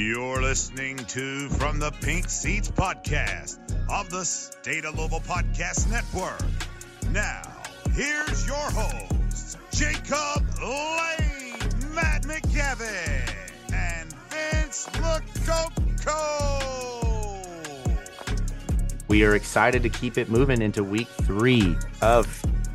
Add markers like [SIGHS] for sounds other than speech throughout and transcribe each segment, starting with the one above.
You're listening to From the Pink Seats podcast of the State of Louisville Podcast Network. Now, here's your hosts, Jacob Lane, Matt McGavin, and Vince LoCoco. We are excited to keep it moving into week three of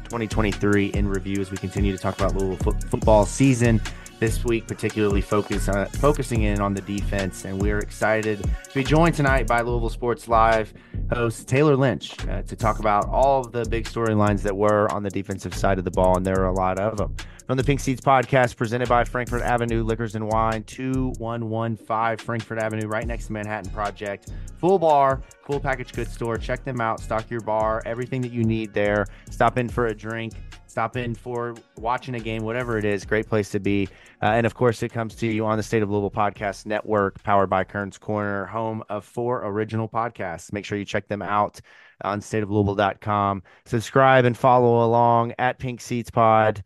2023 in review as we continue to talk about Louisville fo- football season this week, particularly focus on, focusing in on the defense. And we're excited to be joined tonight by Louisville Sports Live host Tayler Lynch uh, to talk about all of the big storylines that were on the defensive side of the ball, and there are a lot of them. From the Pink Seats podcast, presented by Frankfort Avenue Liquors and Wine, 2115 Frankfort Avenue, right next to Manhattan Project. Full bar, full package goods store. Check them out. Stock your bar, everything that you need there. Stop in for a drink stop in for watching a game, whatever it is. Great place to be. Uh, and of course, it comes to you on the State of Louisville Podcast Network, powered by Kern's Korner, home of four original podcasts. Make sure you check them out on stateoflouisville.com. Subscribe and follow along at Pink Seats Pod.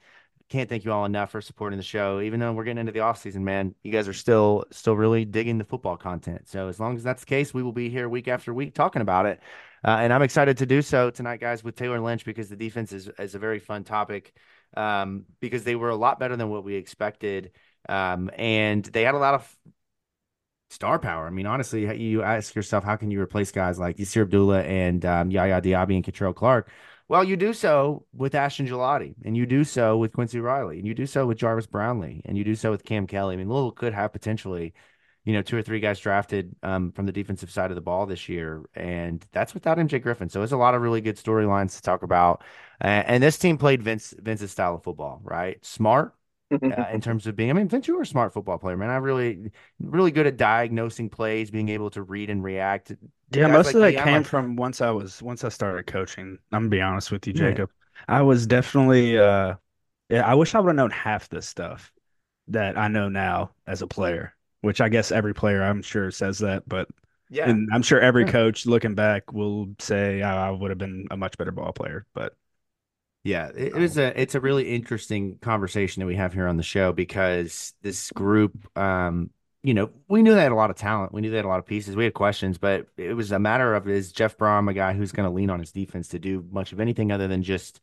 Can't thank you all enough for supporting the show. Even though we're getting into the off season, man, you guys are still still really digging the football content. So as long as that's the case, we will be here week after week talking about it. Uh, and I'm excited to do so tonight, guys, with Tayler Lynch because the defense is, is a very fun topic um, because they were a lot better than what we expected. Um, and they had a lot of star power. I mean, honestly, you ask yourself, how can you replace guys like Yasir Abdullah and um, Yaya Diaby and Kei'Trel Clark? Well, you do so with Ashton Gillotte, and you do so with Quincy Riley, and you do so with Jarvis Brownlee, and you do so with Cam Kelly. I mean, Louisville could have potentially you know, two or three guys drafted um, from the defensive side of the ball this year, and that's without MJ Griffin. So there's a lot of really good storylines to talk about. Uh, and this team played Vince Vince's style of football, right? Smart uh, in terms of being. I mean, Vince, you were a smart football player, man. I really, really good at diagnosing plays, being able to read and react. Yeah, most like of that came like, from once I was once I started coaching. I'm gonna be honest with you, Jacob. Yeah. I was definitely. uh Yeah, I wish I would have known half this stuff that I know now as a player which I guess every player I'm sure says that, but yeah, and I'm sure every coach looking back will say I would have been a much better ball player, but yeah, it, it was a it's a really interesting conversation that we have here on the show because this group, um, you know, we knew they had a lot of talent, we knew they had a lot of pieces, we had questions, but it was a matter of is Jeff Brohm a guy who's going to lean on his defense to do much of anything other than just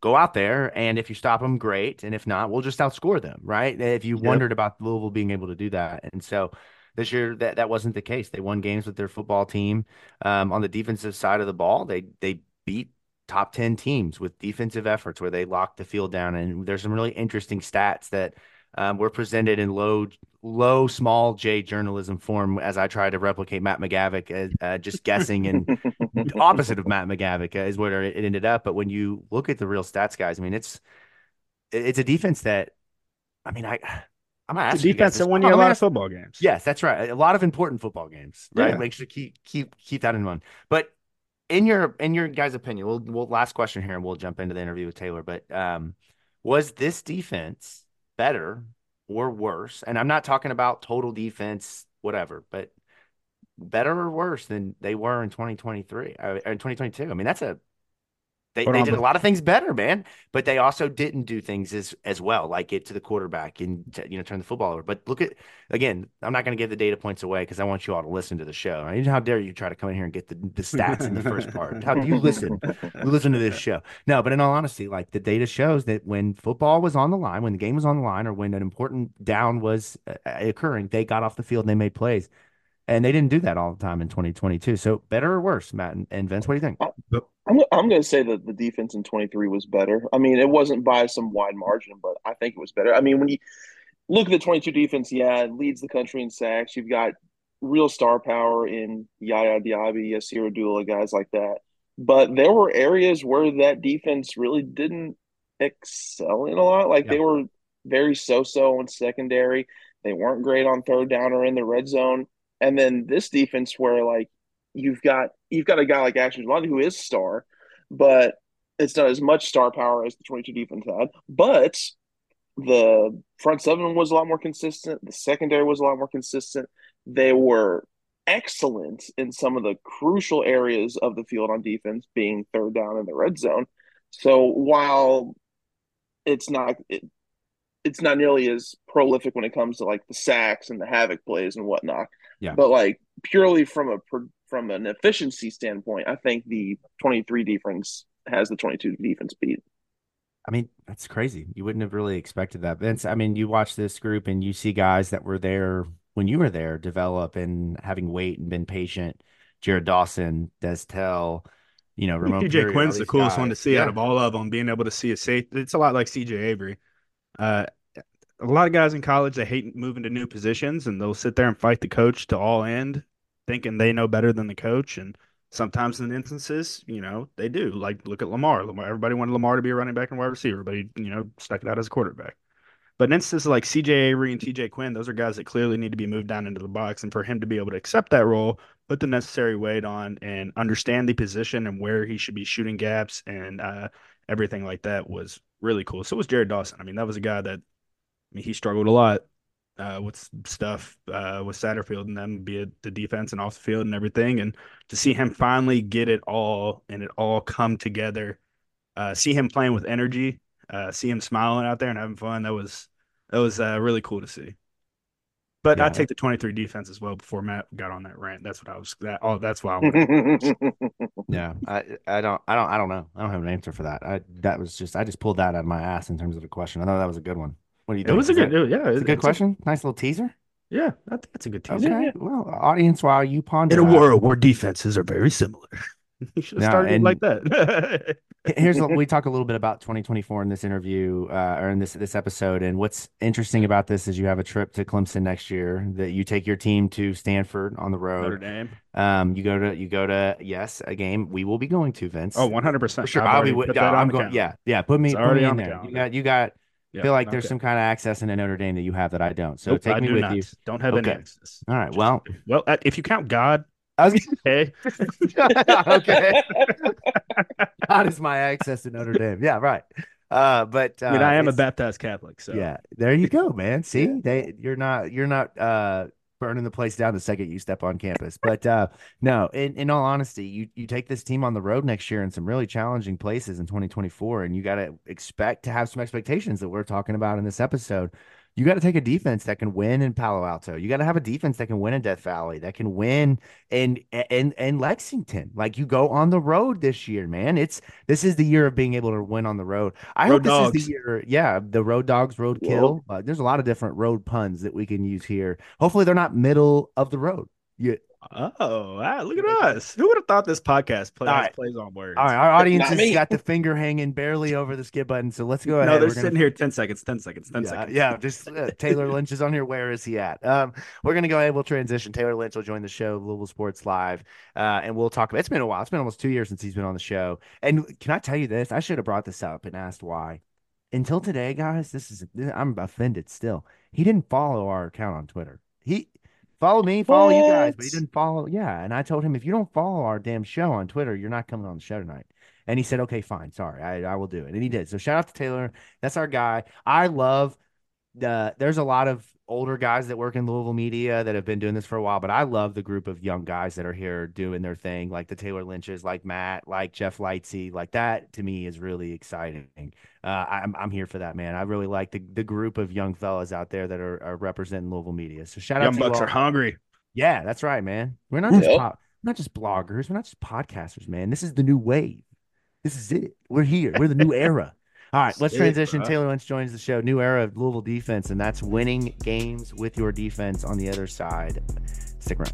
go out there? And if you stop them great. And if not we'll just outscore them right? If you yep. wondered about louisville being able to do that. And so this year that, that wasn't the case. They won games with their football team. Um, on the defensive side of the ball they they beat top 10 teams with defensive efforts where they locked the field down and there's some really interesting stats that um, were presented in low low small j journalism form as i try to replicate matt mcgavick uh, uh, just guessing and [LAUGHS] opposite of matt mcgavick uh, is where it ended up but when you look at the real stats guys i mean it's it's a defense that i mean i I'm gonna ask defense that won you a lot of football games. Yes, that's right. A lot of important football games, right? Yeah. Make sure keep keep keep that in mind. But in your in your guys' opinion, we'll we'll last question here and we'll jump into the interview with Tayler. But um, was this defense better or worse? And I'm not talking about total defense, whatever, but better or worse than they were in 2023 uh, in 2022. I mean, that's a they, they did a lot of things better, man, but they also didn't do things as as well, like get to the quarterback and you know turn the football over. But look at again, I'm not going to give the data points away because I want you all to listen to the show. Right? How dare you try to come in here and get the, the stats in the first part? How do you listen? Listen to this [LAUGHS] show. No, but in all honesty, like the data shows that when football was on the line, when the game was on the line, or when an important down was uh, occurring, they got off the field and they made plays. And they didn't do that all the time in 2022. So better or worse, Matt and, Vince, what do you think? Uh, I'm, I'm going to say that the defense in 23 was better. I mean, it wasn't by some wide margin, but I think it was better. I mean, when you look at the 22 defense, yeah, it leads the country in sacks. You've got real star power in Yaya Diaby, Yasir Abdullah, guys like that. But there were areas where that defense really didn't excel in a lot. Like they were very so-so in secondary. They weren't great on third down or in the red zone. And then this defense, where like you've got you've got a guy like Ashton London who is star, but it's not as much star power as the 22 defense had. But the front seven was a lot more consistent. The secondary was a lot more consistent. They were excellent in some of the crucial areas of the field on defense, being third down in the red zone. So while it's not it, it's not nearly as prolific when it comes to like the sacks and the havoc plays and whatnot. Yeah. But like purely from a from an efficiency standpoint, I think the 23 defense has the 22 defense beat. I mean, that's crazy. You wouldn't have really expected that. Vince, I mean, you watch this group and you see guys that were there when you were there develop and having wait and been patient. Jared Dawson, Destel, you know, Ramon TJ Quinn's the coolest guys. one to see yeah. out of all of them. Being able to see a safe, it's a lot like CJ Avery. Uh, a lot of guys in college they hate moving to new positions and they'll sit there and fight the coach to all end, thinking they know better than the coach. And sometimes in instances, you know, they do. Like look at Lamar. Lamar. Everybody wanted Lamar to be a running back and wide receiver, but he, you know, stuck it out as a quarterback. But in instances like CJ Avery and TJ Quinn, those are guys that clearly need to be moved down into the box. And for him to be able to accept that role, put the necessary weight on, and understand the position and where he should be shooting gaps and uh, everything like that was really cool. So was Jared Dawson. I mean, that was a guy that mean, he struggled a lot uh, with stuff uh, with Satterfield and them, be it the defense and off the field and everything. And to see him finally get it all and it all come together, uh, see him playing with energy, uh, see him smiling out there and having fun. That was that was uh, really cool to see. But yeah. I take the 23 defense as well before Matt got on that rant. That's what I was that oh that's why I'm [LAUGHS] Yeah. I I don't I don't I don't know. I don't have an answer for that. I that was just I just pulled that out of my ass in terms of a question. I thought that was a good one. What do you think? It was a good, it, yeah, it's a good question. A, nice little teaser. Yeah, I think that's a good teaser. Okay. Yeah. Well, audience, while you ponder in a world where defenses are very similar, [LAUGHS] [LAUGHS] you should have started like that. here's what [LAUGHS] we talk a little bit about 2024 in this interview uh, or in this this episode. And what's interesting about this is you have a trip to Clemson next year. That you take your team to Stanford on the road. Notre Dame. Um, you go to you go to yes a game we will be going to Vince. Oh, 100 percent sure. I'll be. I'm going. Yeah, yeah. Put me, put me in there. You got you got I feel like there's some kind of access in Notre Dame that you have that I don't. So nope, take I me with not. you. Don't have okay. any access. All right. Well, well, uh, if you count God, I was okay. [LAUGHS] okay. [LAUGHS] God is my access to Notre Dame. Yeah, right. Uh, but uh, I mean, I am a baptized Catholic, so yeah. There you go, man. See, yeah. they you're not you're not uh burning the place down the second you step on campus. But uh, no, in, in all honesty, you you take this team on the road next year in some really challenging places in 2024, and you got to expect to have some expectations that we're talking about in this episode you got to take a defense that can win in Palo Alto. You got to have a defense that can win in Death Valley, that can win in in in Lexington. Like you go on the road this year, man. It's this is the year of being able to win on the road. I road hope this dogs. is the year. Yeah, the road dogs, road kill. Uh, there's a lot of different road puns that we can use here. Hopefully, they're not middle of the road. You Oh, wow, look at us. Who would have thought this podcast plays, right. plays on words? All right, our audience has got the finger hanging barely over the skip button. So let's go ahead. And no, they're We're sitting gonna... here 10 seconds, 10 seconds, 10 yeah, seconds. Yeah, just uh, Tayler Lynch is on here. Where is he at? Um, we're going to go ahead. We'll transition. Tayler Lynch will join the show, Louisville Sports Live, uh, and we'll talk about It's been a while. It's been almost two years since he's been on the show. And can I tell you this? I should have brought this up and asked why. Until today, guys, this is I'm offended still. He didn't follow our account on Twitter. He Follow me, follow what? you guys, but he didn't follow. Yeah, and I told him if you don't follow our damn show on Twitter, you're not coming on the show tonight. And he said, "Okay, fine, sorry, I, I will do it." And he did. So shout out to Tayler. That's our guy. I love the. There's a lot of older guys that work in Louisville media that have been doing this for a while, but I love the group of young guys that are here doing their thing, like the Tayler Lynches, like Matt, like Jeff Lightsey, like that. To me, is really exciting. Uh, I'm I'm here for that, man. I really like the the group of young fellas out there that are, are representing Louisville media. So shout young out to Bucks are hungry. Yeah, that's right, man. We're not just pop, we're not just bloggers. We're not just podcasters, man. This is the new wave. This is it. We're here. We're the new era. All right, let's transition. Uh-huh. Tayler Lynch joins the show. New era of Louisville defense, and that's winning games with your defense on the other side. Stick around.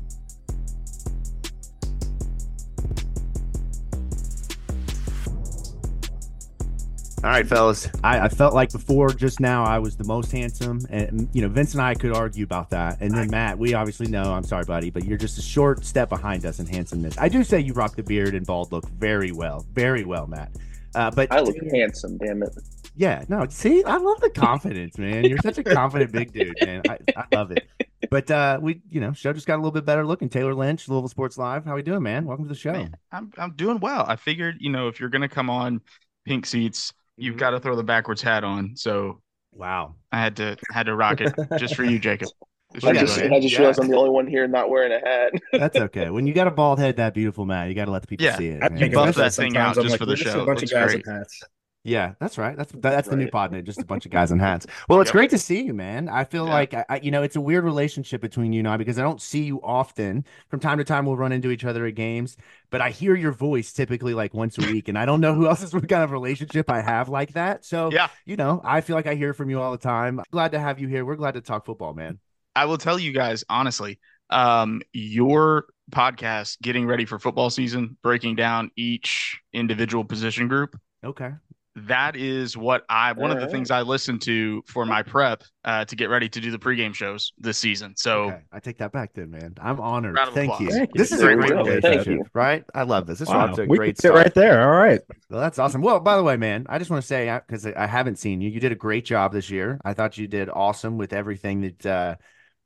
All right, fellas. I, I, felt like before just now I was the most handsome, and you know Vince and I could argue about that. And then Matt, we obviously know. I'm sorry, buddy, but you're just a short step behind us in handsomeness. I do say you rock the beard and bald look very well, very well, Matt. Uh, but I look handsome, damn it. Yeah, no, see, I love the confidence, man. You're such a confident big dude, man. I, I love it. But uh we, you know, show just got a little bit better looking. Tayler Lynch, Louisville Sports Live. How we doing, man? Welcome to the show. Man, I'm I'm doing well. I figured, you know, if you're gonna come on pink seats, you've mm-hmm. got to throw the backwards hat on. So wow. I had to had to rock it just for you, Jacob. I just, I just yeah. realized I'm the only one here not wearing a hat. [LAUGHS] That's okay. When you got a bald head that beautiful, Matt, you got to let the people yeah. see it. I buff that thing out just like, for the show. A bunch it's of guys great. in hats. Yeah, that's right. That's that's the right. new pod name, just a bunch of guys in hats. [LAUGHS] Well, it's yep. great to see you, man. I feel yeah. like I, you know it's a weird relationship between you and I because I don't see you often. From time to time, we'll run into each other at games, but I hear your voice typically like once a week, and I don't know who [LAUGHS] else's what kind of relationship I have like that. So yeah, you know, I feel like I hear from you all the time. Glad to have you here. We're glad to talk football, man. I will tell you guys honestly, um, your podcast getting ready for football season, breaking down each individual position group. Okay that is what I one of the things I listen to for my prep uh, to get ready to do the pregame shows this season. So okay. I take that back then, man. I'm honored. Thank you. Thank you. This is a great relationship, right? I love this. This wow. is a we great sit right there. All right. Well, that's awesome. Well, by the way, man, I just want to say because I, I haven't seen you, you did a great job this year. I thought you did awesome with everything that. uh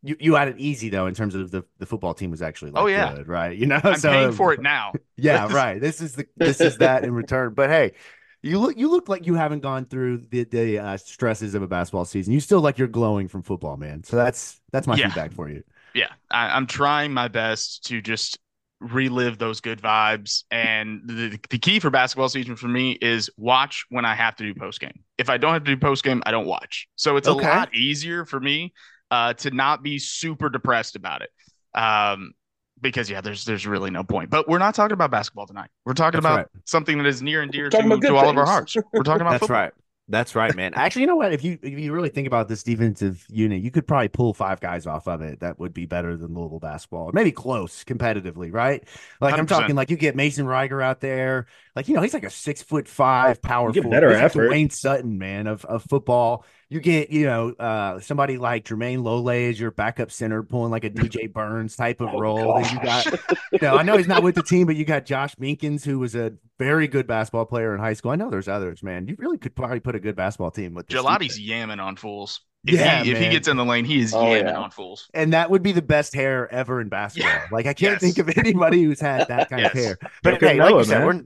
you, you had it easy though in terms of the, the football team was actually like, oh yeah good, right you know I'm so, paying for it now [LAUGHS] yeah [LAUGHS] right this is the this is that in return but hey you look you look like you haven't gone through the the uh, stresses of a basketball season. You still like you're glowing from football, man. So that's that's my yeah. feedback for you. Yeah, I, I'm trying my best to just relive those good vibes. And the, the key for basketball season for me is watch when I have to do post game. If I don't have to do post game, I don't watch. So it's okay. a lot easier for me uh, to not be super depressed about it. Um, because yeah, there's there's really no point. But we're not talking about basketball tonight. We're talking That's about right. something that is near and dear to, to all of our hearts. We're talking about [LAUGHS] That's football. right. That's right, man. Actually, you know what? If you if you really think about this defensive unit, you could probably pull five guys off of it that would be better than Louisville basketball, maybe close competitively, right? Like i am talking, like you get Mason Reiger out there, like you know he's like a six foot five power. You get better effort. Wayne Sutton, man, of of football you get, you know, uh, somebody like Jermayne Lole as your backup center pulling like a DJ [LAUGHS] Burns type of oh, role. Then you got, you know, I know he's not with the [LAUGHS] team, but you got Josh Minkins, who was a very good basketball player in high school. I know there's others, man. You really could probably put a good basketball team with Gillotte's yamming on fools. If yeah, he, if he gets in the lane, he is oh, yamming yeah. on fools. And that would be the best hair ever in basketball. Yeah. Like I can't yes. think of anybody who's had that [LAUGHS] kind yes. of hair. But okay, like you said, we're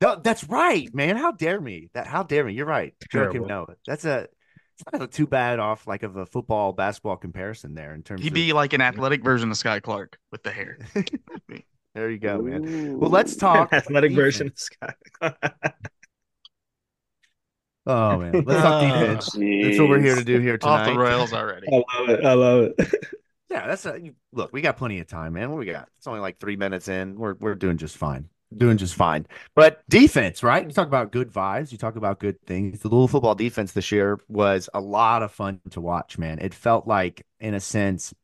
no, that's right, man. How dare me? That how dare me? You're right. Joakim Noah. That's a it's not too bad off like of a football basketball comparison there in terms. He'd be like an athletic version of Skyy Clark with the hair. [LAUGHS] there you go, man. Ooh. Well, let's talk [LAUGHS] athletic version of Skyy. [LAUGHS] oh man, let's talk oh, defense. Oh, that's what we're here to do here tonight. Off the rails already. I love it. I love it. yeah, that's a look. We got plenty of time, man. What we got? It's only like three minutes in. We're we're doing just fine doing just fine. But defense, right? You talk about good vibes. You talk about good things. The Louisville football defense this year was a lot of fun to watch, man. It felt like, in a sense,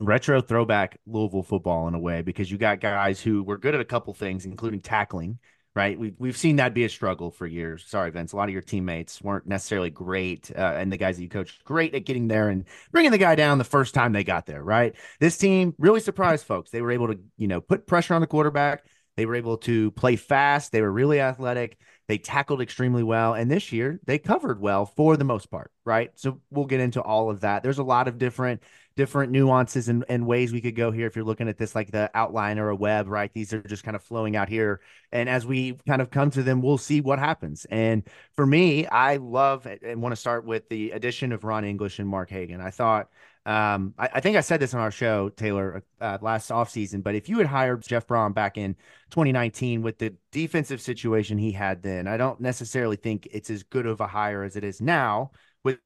retro throwback Louisville football in a way because you got guys who were good at a couple things, including tackling. Right, we've we've seen that be a struggle for years. Sorry, Vince. A lot of your teammates weren't necessarily great, uh, and the guys that you coached great at getting there and bringing the guy down the first time they got there. Right, this team really surprised folks. They were able to, you know, put pressure on the quarterback they were able to play fast. They were really athletic. They tackled extremely well. And this year, they covered well for the most part, right? So we'll get into all of that. There's a lot of different different nuances and, and ways we could go here if you're looking at this like the outline or a web, right? These are just kind of flowing out here. And as we kind of come to them, we'll see what happens. And for me, I love and want to start with the addition of Ron English and Mark Hagen. I thought um, I, I, think I said this on our show, Tayler, uh, last offseason, but if you had hired Jeff Brohm back in 2019 with the defensive situation he had then, I don't necessarily think it's as good of a hire as it is now with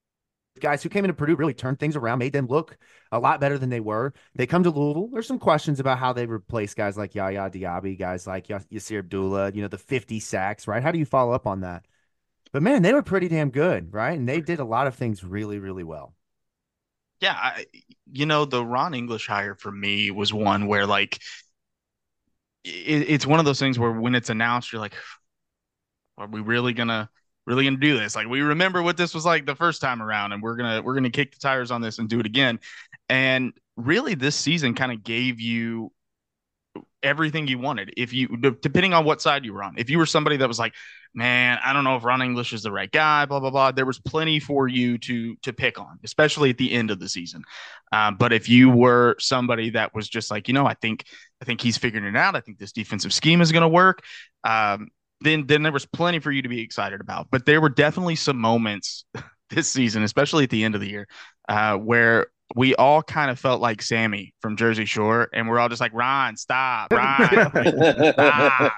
guys who came into Purdue, really turned things around, made them look a lot better than they were. They come to Louisville. There's some questions about how they replace guys like Yaya Diaby, guys like Yasir Abdullah, you know, the 50 sacks, right? How do you follow up on that? But man, they were pretty damn good, right? And they did a lot of things really, really well yeah, I, you know, the Ron English hire for me was one where like it, it's one of those things where when it's announced, you're like, are we really gonna really gonna do this? Like we remember what this was like the first time around, and we're gonna we're gonna kick the tires on this and do it again. And really, this season kind of gave you everything you wanted. If you, depending on what side you were on, if you were somebody that was like, man, I don't know if Ron English is the right guy, blah blah blah. There was plenty for you to to pick on, especially at the end of the season. Um, but if you were somebody that was just like, you know, I think I think he's figuring it out. I think this defensive scheme is going to work. Um, then then there was plenty for you to be excited about. But there were definitely some moments [LAUGHS] this season, especially at the end of the year, uh, where we all kind of felt like Sammy from Jersey Shore, and we're all just like, Ron, stop, [LAUGHS] Ron, stop.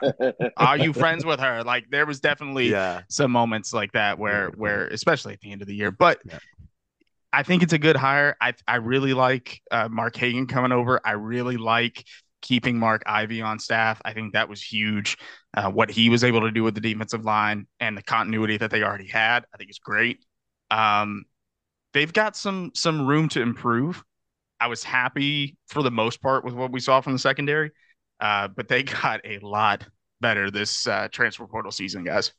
Are you friends with her? Like there was definitely yeah. some moments like that where where especially at the end of the year. But yeah. I think it's a good hire. I I really like uh, Mark Hagen coming over. I really like keeping Mark Ivey on staff. I think that was huge. Uh, what he was able to do with the defensive line and the continuity that they already had, I think is great. Um, they've got some some room to improve. I was happy for the most part with what we saw from the secondary, uh, but they [LAUGHS] got a lot better this uh, transfer portal season, guys.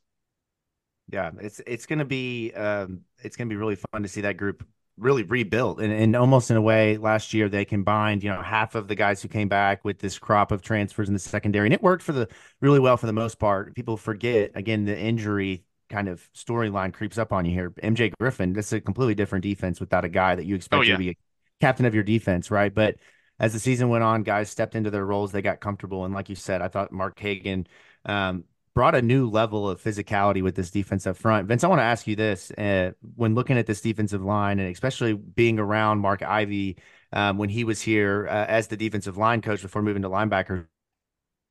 Yeah, it's it's gonna be um, it's gonna be really fun to see that group really rebuilt and, and almost in a way last year they combined you know half of the guys who came back with this crop of transfers in the secondary and it worked for the really well for the most part people forget again the injury kind of storyline creeps up on you here mj griffin this is a completely different defense without a guy that you expect oh, yeah. to be a captain of your defense right but as the season went on guys stepped into their roles they got comfortable and like you said i thought mark hagen um, brought a new level of physicality with this defense up front. Vince, I want to ask you this: uh, when looking at this defensive line, and especially being around Mark Ivey um, when he was here uh, as the defensive line coach before moving to linebacker,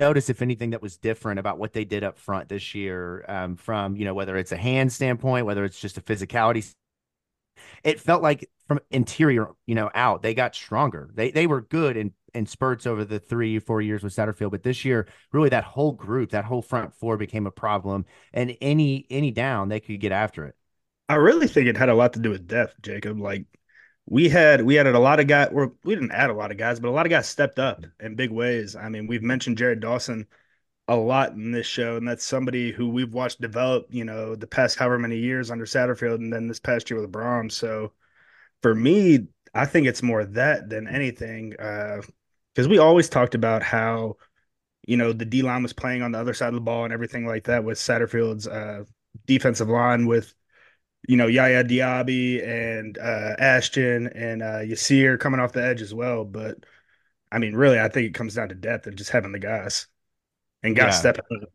notice if anything that was different about what they did up front this year, um, from you know whether it's a hand standpoint, whether it's just a physicality. It felt like from interior, you know, out they got stronger. They they were good and in spurts over the three four years with Satterfield, but this year really that whole group, that whole front four became a problem, and any any down they could get after it. I really think it had a lot to do with depth, Jacob. Like we had we added a lot of guys, or we didn't add a lot of guys, but a lot of guys stepped up in big ways. I mean, we've mentioned Jared Dawson a lot in this show, and that's somebody who we've watched develop, you know, the past however many years under Satterfield, and then this past year with Brohm. So for me, I think it's more that than anything. Uh, because we always talked about how you know the D line was playing on the other side of the ball and everything like that with Satterfield's uh, defensive line with you know Yaya Diaby and uh, Ashton and uh, Yasir coming off the edge as well. But I mean, really, I think it comes down to depth and just having the guys and guys yeah. stepping up.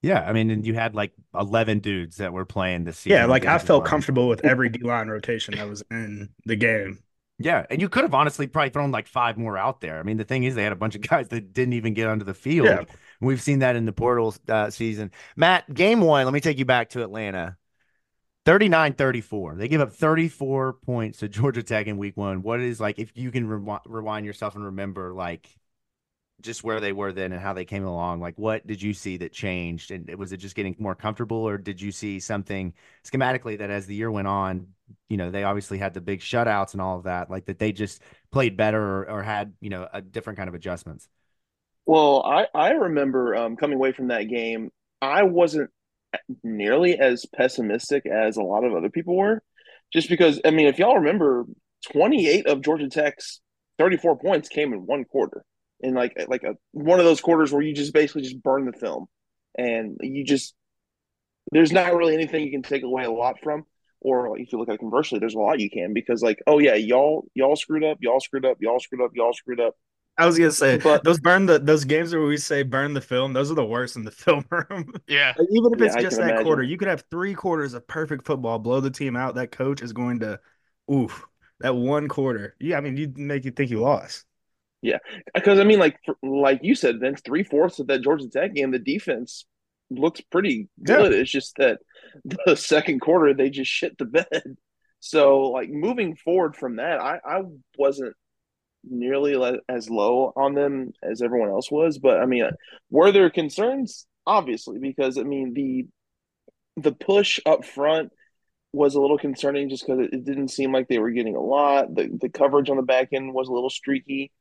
Yeah, I mean, and you had like eleven dudes that were playing this season. Yeah, like I felt comfortable with every D line rotation that was in the game. Yeah, and you could have honestly probably thrown like five more out there. I mean, the thing is, they had a bunch of [LAUGHS] guys that didn't even get onto the field. Yeah. We've seen that in the portal uh, season. Matt, game one, let me take you back to Atlanta. 39 34. They give up 34 points to Georgia Tech in week one. What is like, if you can re- rewind yourself and remember, like, just where they were then and how they came along like what did you see that changed and was it just getting more comfortable or did you see something schematically that as the year went on you know they obviously had the big shutouts and all of that like that they just played better or, or had you know a different kind of adjustments well i i remember um, coming away from that game i wasn't nearly as pessimistic as a lot of other people were. Just because i mean if y'all remember 28 of georgia tech's 34 points came in one quarter. In like like a one of those quarters where you just basically just burn the film. And you just there's not really anything you can take away a lot from. Or if you look at it conversely there's a lot you can. Because like oh yeah y'all y'all screwed up y'all screwed up y'all screwed up y'all screwed up I was gonna say, but those burn the those games where we say burn the film. Those are the worst in the [LAUGHS] film room. Yeah, like, even if it's yeah, just that imagine. quarter, you could have three quarters of perfect football, blow the team out. That coach is going to, oof, that one quarter. Yeah, I mean, you make you think you lost. Yeah, because I mean, like like you said, Vince, three fourths of that Georgia Tech game, the defense looks pretty good. Yeah. It's just that [LAUGHS] the second quarter they just shit the bed. So like moving forward from that, I I wasn't nearly as low on them as everyone else was, but I mean, were there concerns? Obviously, because I mean the the push up front was a little concerning just because it didn't seem like they were getting a lot. The the coverage on the back end was a little streaky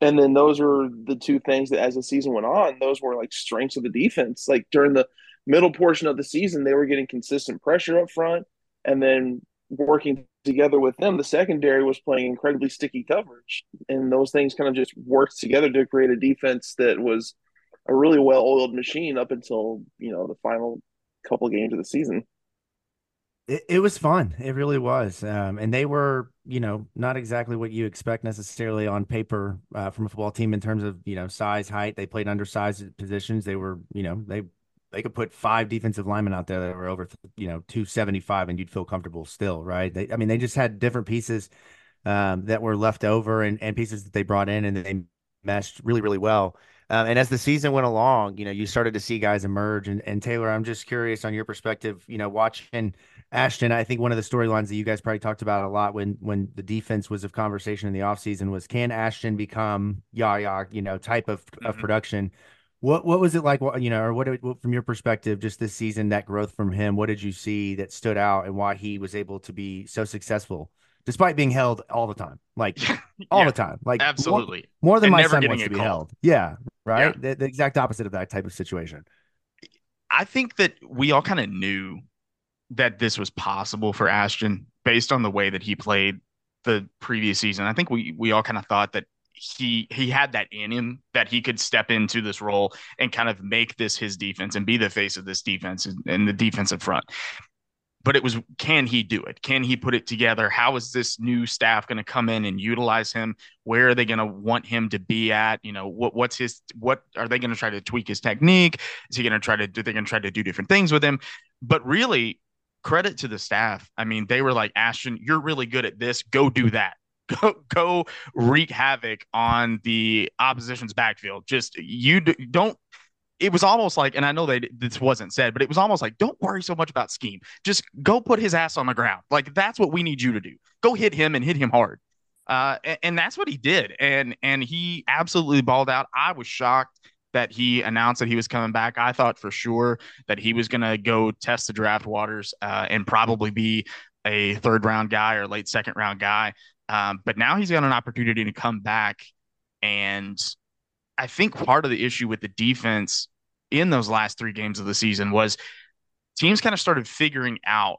and then those were the two things that as the season went on those were like strengths of the defense like during the middle portion of the season they were getting consistent pressure up front and then working together with them, the secondary was playing incredibly sticky coverage, and those things kind of just worked together to create a defense that was a really well-oiled machine up until you know the final couple games of the season. It, it was fun. It really was, um, and they were, you know, not exactly what you expect necessarily on paper uh, from a football team in terms of you know size, height. They played undersized positions. They were, you know, they they could put five defensive linemen out there that were over, you know, 275 and you'd feel comfortable still, right? They, I mean, they just had different pieces um, that were left over and, and pieces that they brought in and they meshed really, really well. Um, and as the season went along, you know, you started to see guys emerge. And, and Tayler, I'm just curious on your perspective, you know, watching Ashton, I think one of the storylines that you guys probably talked about a lot when when the defense was of conversation in the offseason was can Ashton become yah yah, you know, type of, mm-hmm. of production what what was it like? You know, or what, what from your perspective, just this season, that growth from him? What did you see that stood out, and why he was able to be so successful despite being held all the time, like [LAUGHS] all yeah, the time, like absolutely more, more than and my son wants to be called. held. Yeah, right. Yeah. The, the exact opposite of that type of situation. I think that we all kind of knew that this was possible for Ashton based on the way that he played the previous season. I think we we all kind of thought that he he had that in him that he could step into this role and kind of make this his defense and be the face of this defense and the defensive front. But it was can he do it? Can he put it together? How is this new staff going to come in and utilize him? Where are they going to want him to be at? You know, what what's his what are they going to try to tweak his technique? Is he going to try to do they going to try to do different things with him? But really, credit to the staff. I mean, they were like, Ashton, you're really good at this. Go do that [LAUGHS] go go wreak havoc on the opposition's backfield. Just you d- don't. It was almost like, and I know that this wasn't said, but it was almost like, don't worry so much about scheme. Just go put his ass on the ground. Like that's what we need you to do. Go hit him and hit him hard. Uh, and, and that's what he did. And and he absolutely balled out. I was shocked that he announced that he was coming back. I thought for sure that he was to go test the draft waters uh, and probably be a third round guy or late second round guy. Um, but now he's got an opportunity to come back. And I think part of the issue with the defense in those last three games of the season was teams kind of started figuring out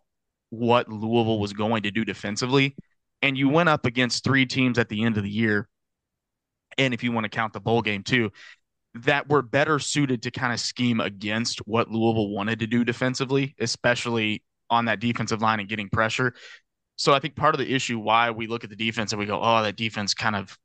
what Louisville was going to do defensively. And you went up against three teams at the end of the year. And if you want to count the bowl game too, that were better suited to kind of scheme against what Louisville wanted to do defensively, especially on that defensive line and getting pressure. So I think part of the issue why we look at the defense and we go, oh, that defense kind of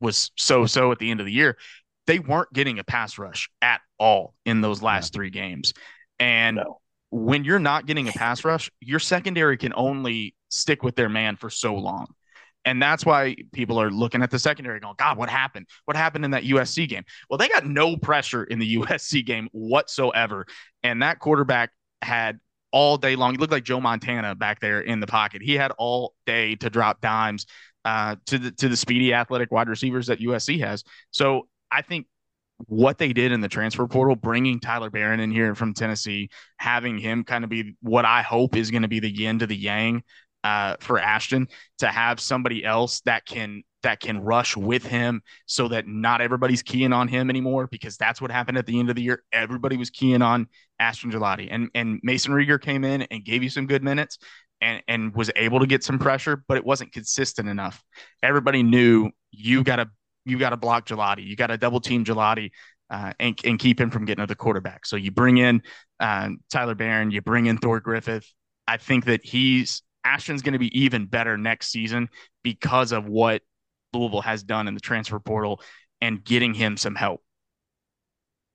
was so so at the end of the year. They weren't getting a pass rush at all in those last yeah. three games. And no. when you're not getting a pass rush, your secondary can only stick with their man for so long. And that's why people are looking at the secondary going, God, what happened? What happened in that USC game? Well, they got no pressure in the [LAUGHS] USC game whatsoever. And that quarterback had all day long. He looked like Joe Montana back there in the pocket. He had all day to drop dimes uh, to the to the speedy athletic wide receivers that USC has. So I think what they did in the transfer portal, bringing Tyler Baron in here from Tennessee, having him kind of be what I hope is going to be the yin to the yang uh, for Ashton to have somebody else that can that can rush with him so that not everybody's keying on him anymore because that's what happened at the end of the year. Everybody was keying on Ashton Gillotte and and Mason Reiger came in and gave you some good minutes and and was able to get some pressure, but it wasn't consistent enough. Everybody knew you got to you got to block Gillotte, you got to double team Gillotte. Uh, and, and keep him from getting to the quarterback. So you bring in uh, Tyler Baron, you bring in Thor Griffith. I think that he's Ashton's going to be even better next season because of what Louisville has done in the transfer portal and getting him some help.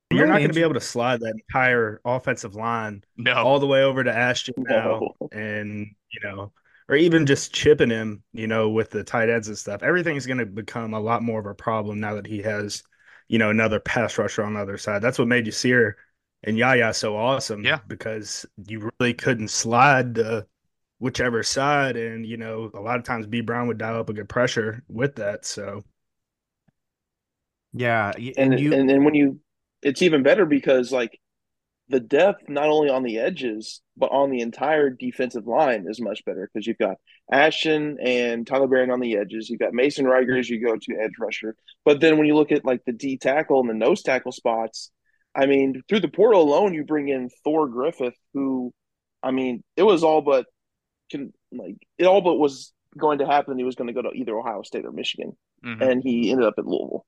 You're not going to be able to slide that entire offensive line no. all the way over to Ashton now, no. and you know, or even just chipping him, you know, with the tight ends and stuff. Everything's going to become a lot more of a problem now that he has, you know, another pass rusher on the other side. That's what made Yasir and Yaya so awesome. Yeah, because you really couldn't slide the whichever side. And, you know, a lot of times B Brown would dial up a good pressure with that. So, yeah. And, and, you... and, and when you, it's even better because, like, the depth not only on the edges but on the entire defensive line is much better because you've got Ashton and Tyler Baron on the edges. You've got Mason Reiger as you go to edge rusher. But then when you look at like the D tackle and the nose tackle spots, I mean, through the portal alone, you bring in Thor Griffith, who, I mean, it was all but can like it all but was going to happen. He was going to go to either Ohio State or Michigan, Mhm. and he ended up at Louisville.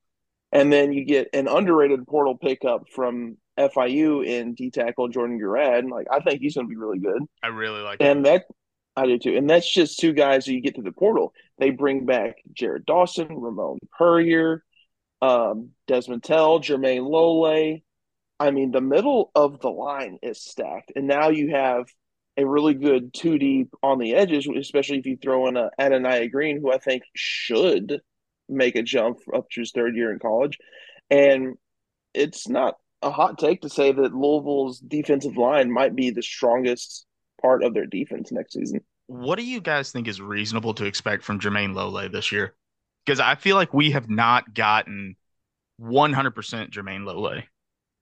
And then you get an underrated portal pickup from FIU in D tackle Jordan Guerad. Like I think he's going to be really good. I really like And that I do too. And that's just two guys who you get to the portal. They bring back Jared Dawson, Ramon Puryear, um, Desmond Tell, Jermayne Lole. I mean, the middle of the line is stacked. And now you have a really good two deep on the edges, especially if you throw in a Adonai Green, who I think should make a jump up to his third year in college. And it's not a hot take to say that Louisville's defensive line might be the strongest part of their defense next season. What do you guys think is reasonable to expect from Jermayne Lole this year? Because I feel like we have not gotten 100% Jermayne Lole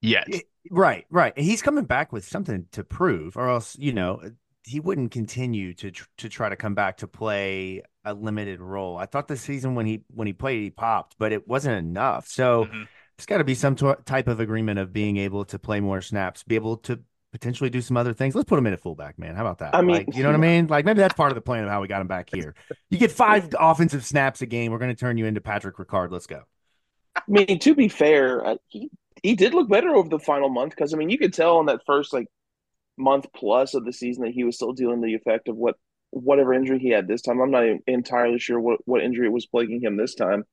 yet. Yeah, Right, right. And he's coming back with something to prove, or else you know he wouldn't continue to tr- to try to come back to play a limited role. I thought the season when he when he played he popped, but it wasn't enough. So Mhm. there's got to be some t- type of agreement of being able to play more snaps, be able to potentially do some other things. Let's put him in at fullback, man. How about that? I mean, like, you know what I [LAUGHS] mean? Like maybe that's part of the plan of how we got him back here. You get five [LAUGHS] offensive snaps a game. We're going to turn you into Patrick Ricard. Let's go. I mean, to be fair, uh, he he did look better over the final month because I mean, you could tell in that first like month plus of the season that he was still dealing the effect of what whatever injury he had this time. I'm not entirely sure what what injury was plaguing him this time,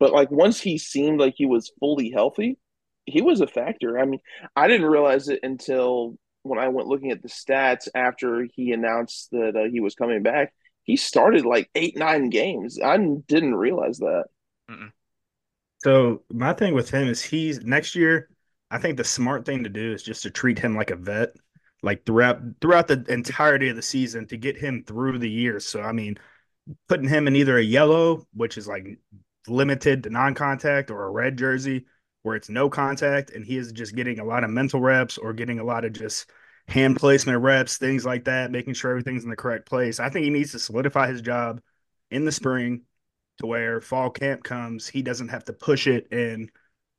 but like once he seemed like he was fully healthy, he was a factor. I mean, I didn't realize it until when I went looking at the stats after he announced that uh, he was coming back. He started like eight nine games. I didn't realize that. So my thing with him is he's next year. I think the smart thing to do is just to treat him like a vet, like throughout throughout the entirety of the season to get him through the year. So I mean, putting him in either a yellow, which is like limited to non-contact, or a red jersey where it's no contact, and he is just getting a lot of mental reps or getting a lot of just hand placement reps, things like that, making sure everything's in the correct place. I think he needs to solidify his job in the spring to where fall camp comes, he doesn't have to push it and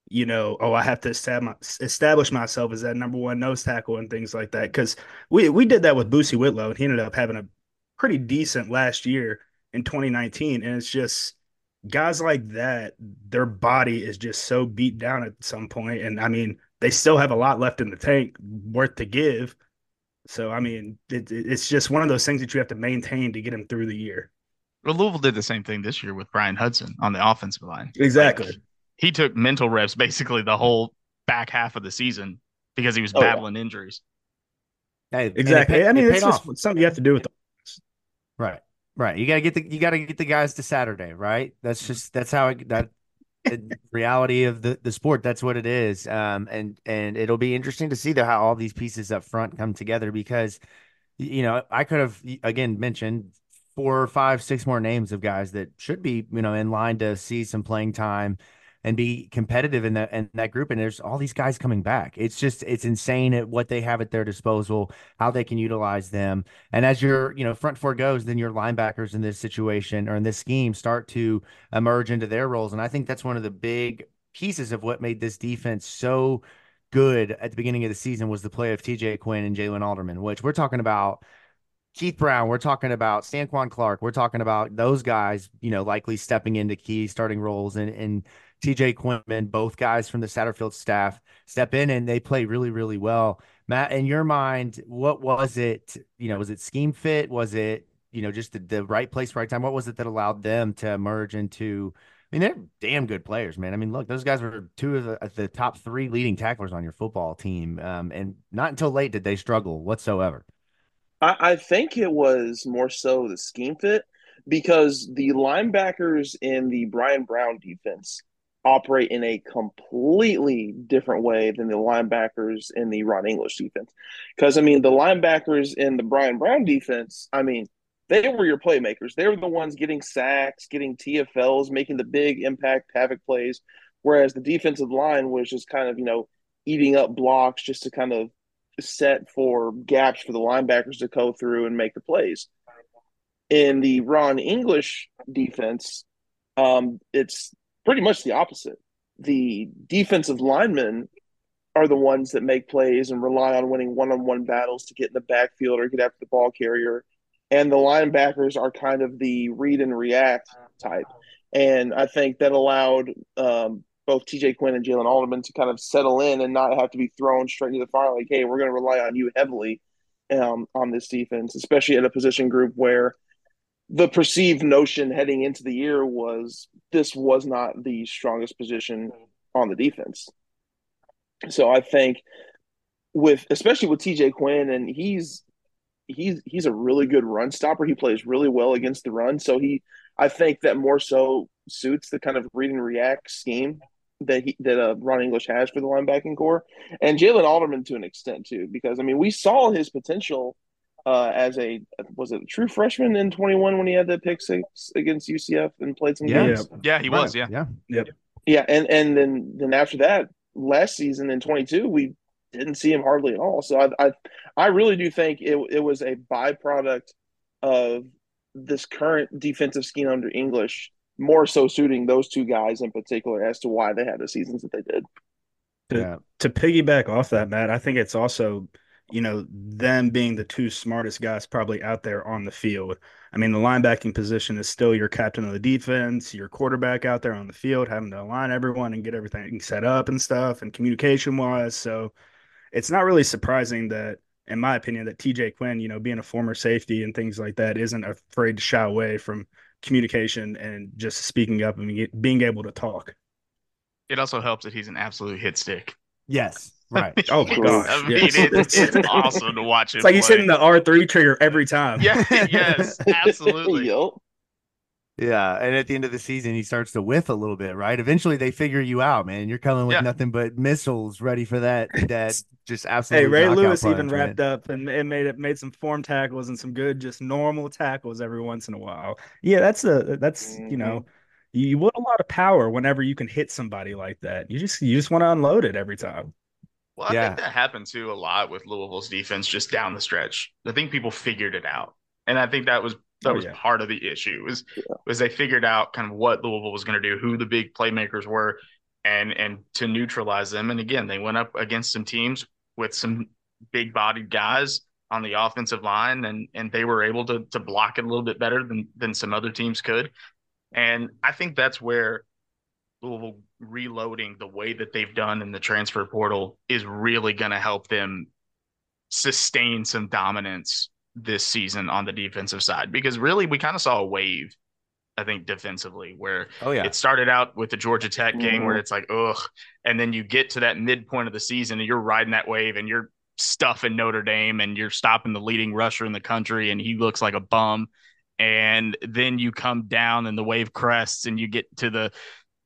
you know, oh, I have to establish myself as that number one nose tackle and things like that. Because we we did that with Boosie Whitlow, and he ended up having a pretty decent last year in 2019. And it's just guys like that, their body is just so beat down at some point. point, and I mean, they still have a lot left in the tank worth to give. So I mean, it, it's just one of those things that you have to maintain to get him through the year. Well, Louisville did the same thing this year with Bryan Hudson on the offensive line. Exactly. Like, he took mental reps basically the whole back half of the season because he was Oh, yeah. battling injuries. Hey, Exactly. paid- I mean, it's just off. something you have to do with. The- Right. Right. You gotta get the you gotta get the guys to Saturday, right? That's just that's how it that reality of the the sport. That's what it is. Um and and it'll be interesting to see the, how all these pieces up front come together because you know, I could have again mentioned four, five, six more names of guys that should be, you know, in line to see some playing time and be competitive in that in that group. And there's all these guys coming back. It's just it's insane at what they have at their disposal, how they can utilize them. And as your, you know, front four goes, then your linebackers in this situation or in this scheme start to emerge into their roles. And I think that's one of the big pieces of what made this defense so good at the beginning of the season was the play of TJ Quinn and Jalen Alderman, which we're talking about Keith Brown, we're talking about Stanquan Clark, we're talking about those guys, you know, likely stepping into key starting roles and and TJ Quinman, both guys from the Satterfield staff step in and they play really, really well. Matt, in your mind, what was it? You know, was it scheme fit? Was it, you know, just the, the right place, right time? What was it that allowed them to emerge into? I mean, they're damn good players, man. I mean, look, those guys were two of the, the top three leading tacklers on your football team, um, and not until late did they struggle whatsoever. I, I think it was more so the scheme fit because the linebackers in the Bryan Brown defense operate in a completely different way than the linebackers in the Ron English defense. Because I mean, the linebackers in the Bryan Brown defense, I mean, they were your playmakers. They were the ones getting sacks, getting TFLs, making the big impact havoc plays. Whereas the defensive line was just kind of, you know, eating up blocks just to kind of set for gaps for the linebackers to go through and make the plays. In the Ron English defense, um, it's pretty much the opposite. The defensive linemen are the ones that make plays and rely on winning one-on-one battles to get in the backfield or get after the ball carrier and the linebackers are kind of the read and react type. And I think that allowed um, both TJ Quinn and Jalen Alderman to kind of settle in and not have to be thrown straight into the fire. Like, hey, we're going to rely on you heavily um, on this defense, especially at a position group where the perceived notion heading into the year was this was not the strongest position on the defense. So I think with especially with TJ Quinn and he's he's he's a really good run stopper. He plays really well against the run. So he I think that more so suits the kind of read and react scheme that he that uh, Ron English has for the linebacking core, and Jaylin Alderman to an extent too, because I mean we saw his potential uh, as a was it a true freshman in 21 when he had that pick six against UCF and played some yeah. games. Yeah, he was. Yeah, yeah, yep. yeah, and and then then after that last season in 22 we didn't see him hardly at all. So I I, I really do think it it was a byproduct of this current defensive scheme under English more so suiting those two guys in particular as to why they had the seasons that they did. To, yeah. to piggyback off that, Matt, I think it's also, you know, them being the two smartest guys probably out there on the field. I mean, the linebacking position is still your captain of the defense, your quarterback out there on the field, having to align everyone and get everything set up and stuff and communication wise. So it's not really surprising that, in my opinion, that TJ Quinn, you know, being a former safety and things like that, isn't afraid to shy away from communication and just speaking up and being able to talk. It also helps that he's an absolute hit stick. Yes. [LAUGHS] Right. oh my gosh. I mean, yes. it's, it's awesome to watch him. It's like play. he's hitting the R three trigger every time. Yeah. [LAUGHS] Yes. [LAUGHS] Absolutely. yep. Yeah, and at the end of the season, he starts to whiff a little bit, right? Eventually, they figure you out, man. You're coming with yeah. nothing but missiles, ready for that. That [LAUGHS] just absolutely. Hey, Ray Lewis even wrapped man. up and, and made it made some form tackles and some good, just normal tackles every once in a while. Yeah, that's a that's mm-hmm. you know, you want a lot of power whenever you can hit somebody like that. You just you just want to unload it every time. Well, I yeah. think that happened too a lot with Louisville's defense just down the stretch. I think people figured it out, and I think that was that oh, was yeah. part of the issue was yeah. was they figured out kind of what Louisville was going to do, who the big playmakers were, and and to neutralize them. And again, they went up against some teams with some big bodied guys on the offensive line, and and they were able to to block it a little bit better than than some other teams could. And I think that's where Louisville reloading the way that they've done in the transfer portal is really going to help them sustain some dominance this season on the defensive side because really we kind of saw a wave I think defensively where oh, yeah. it started out with the Georgia Tech game mm-hmm. where it's like ugh and then you get to that midpoint of the season and you're riding that wave and you're stuffing Notre Dame and you're stopping the leading rusher in the country and he looks like a bum and then you come down and the wave crests and you get to the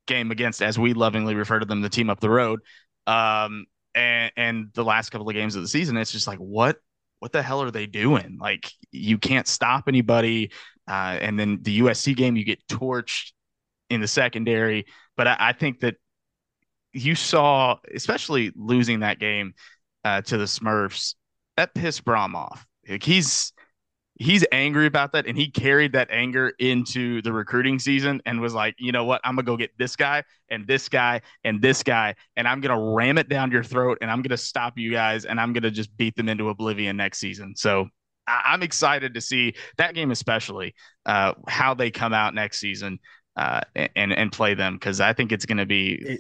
game against as we lovingly refer to them the team up the road um and and the last couple of games of the season it's just like what what the hell are they doing? Like you can't stop anybody. Uh, and then the USC game, you get torched in the secondary. But I, I think that you saw, especially losing that game uh, to the Smurfs, that pissed Brohm off. Like he's he's angry about that and he carried that anger into the recruiting season and was like you know what? I'm gonna go get this guy and this guy and this guy and i'm gonna ram it down your throat and i'm gonna stop you guys and i'm gonna just beat them into oblivion next season. So I- am excited to see that game especially uh, how they come out next season uh, and and play them because i think it's gonna be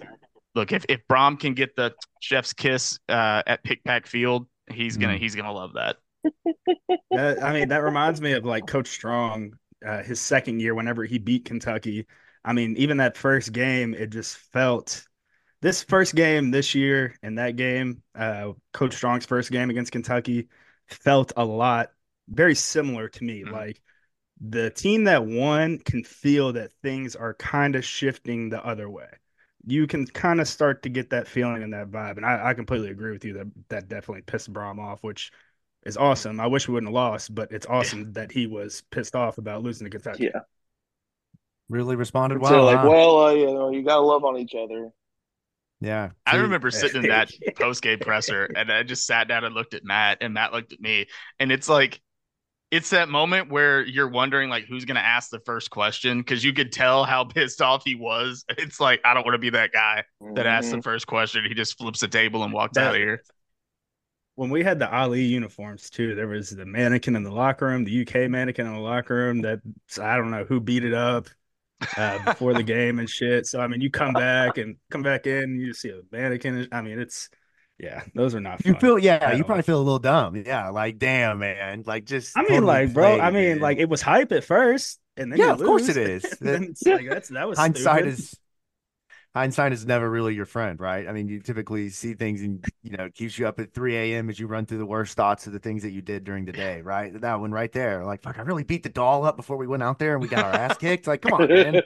look if, if brohm can get the chef's kiss uh, at pick pack field he's gonna mm. he's gonna love that that, I mean, that reminds me of like Coach Strong, uh, his second year, whenever he beat Kentucky. I mean, even that first game, it just felt this first game this year and that game, uh, Coach Strong's first game against Kentucky, felt a lot very similar to me. Mm-hmm. Like the team that won can feel that things are kind of shifting the other way. You can kind of start to get that feeling and that vibe. And I, I completely agree with you that that definitely pissed Brohm off, which is awesome. I wish we wouldn't have lost, but it's awesome yeah. that he was pissed off about losing to Kentucky. Yeah. Really responded well. So like, huh? well, uh, you know, you gotta love on each other. Yeah. I remember [LAUGHS] sitting in that post game presser and I just sat down and looked at Matt and Matt looked at me. And it's like, it's that moment where you're wondering like who's gonna ask the first question because you could tell how [LAUGHS] pissed off he was. It's like I don't want to be that guy that mm-hmm. asks the first question. He just flips the table and walks that, out of here when we had the Ali uniforms too, there was the mannequin in the locker room, the UK mannequin in the locker room that I don't know who beat it up uh, before the [LAUGHS] game and shit. So I mean, you come back and come back in, and you see a mannequin. I mean, it's yeah, those are not. You feel yeah, you probably feel a little dumb. Yeah, like damn, man, like just. I mean, totally like, bro. I mean, man. like it was hype at first, and then yeah, of course it [LAUGHS] is. like, that's that was hindsight stupid. is hindsight is never really your friend, right? I mean, you typically see things and you know keeps you up at 3 a.m. as you run through the worst thoughts of the things that you did during the day, right? That one right there, like fuck, I really beat the doll up before we went out there and we got our ass kicked. Like, come on, man.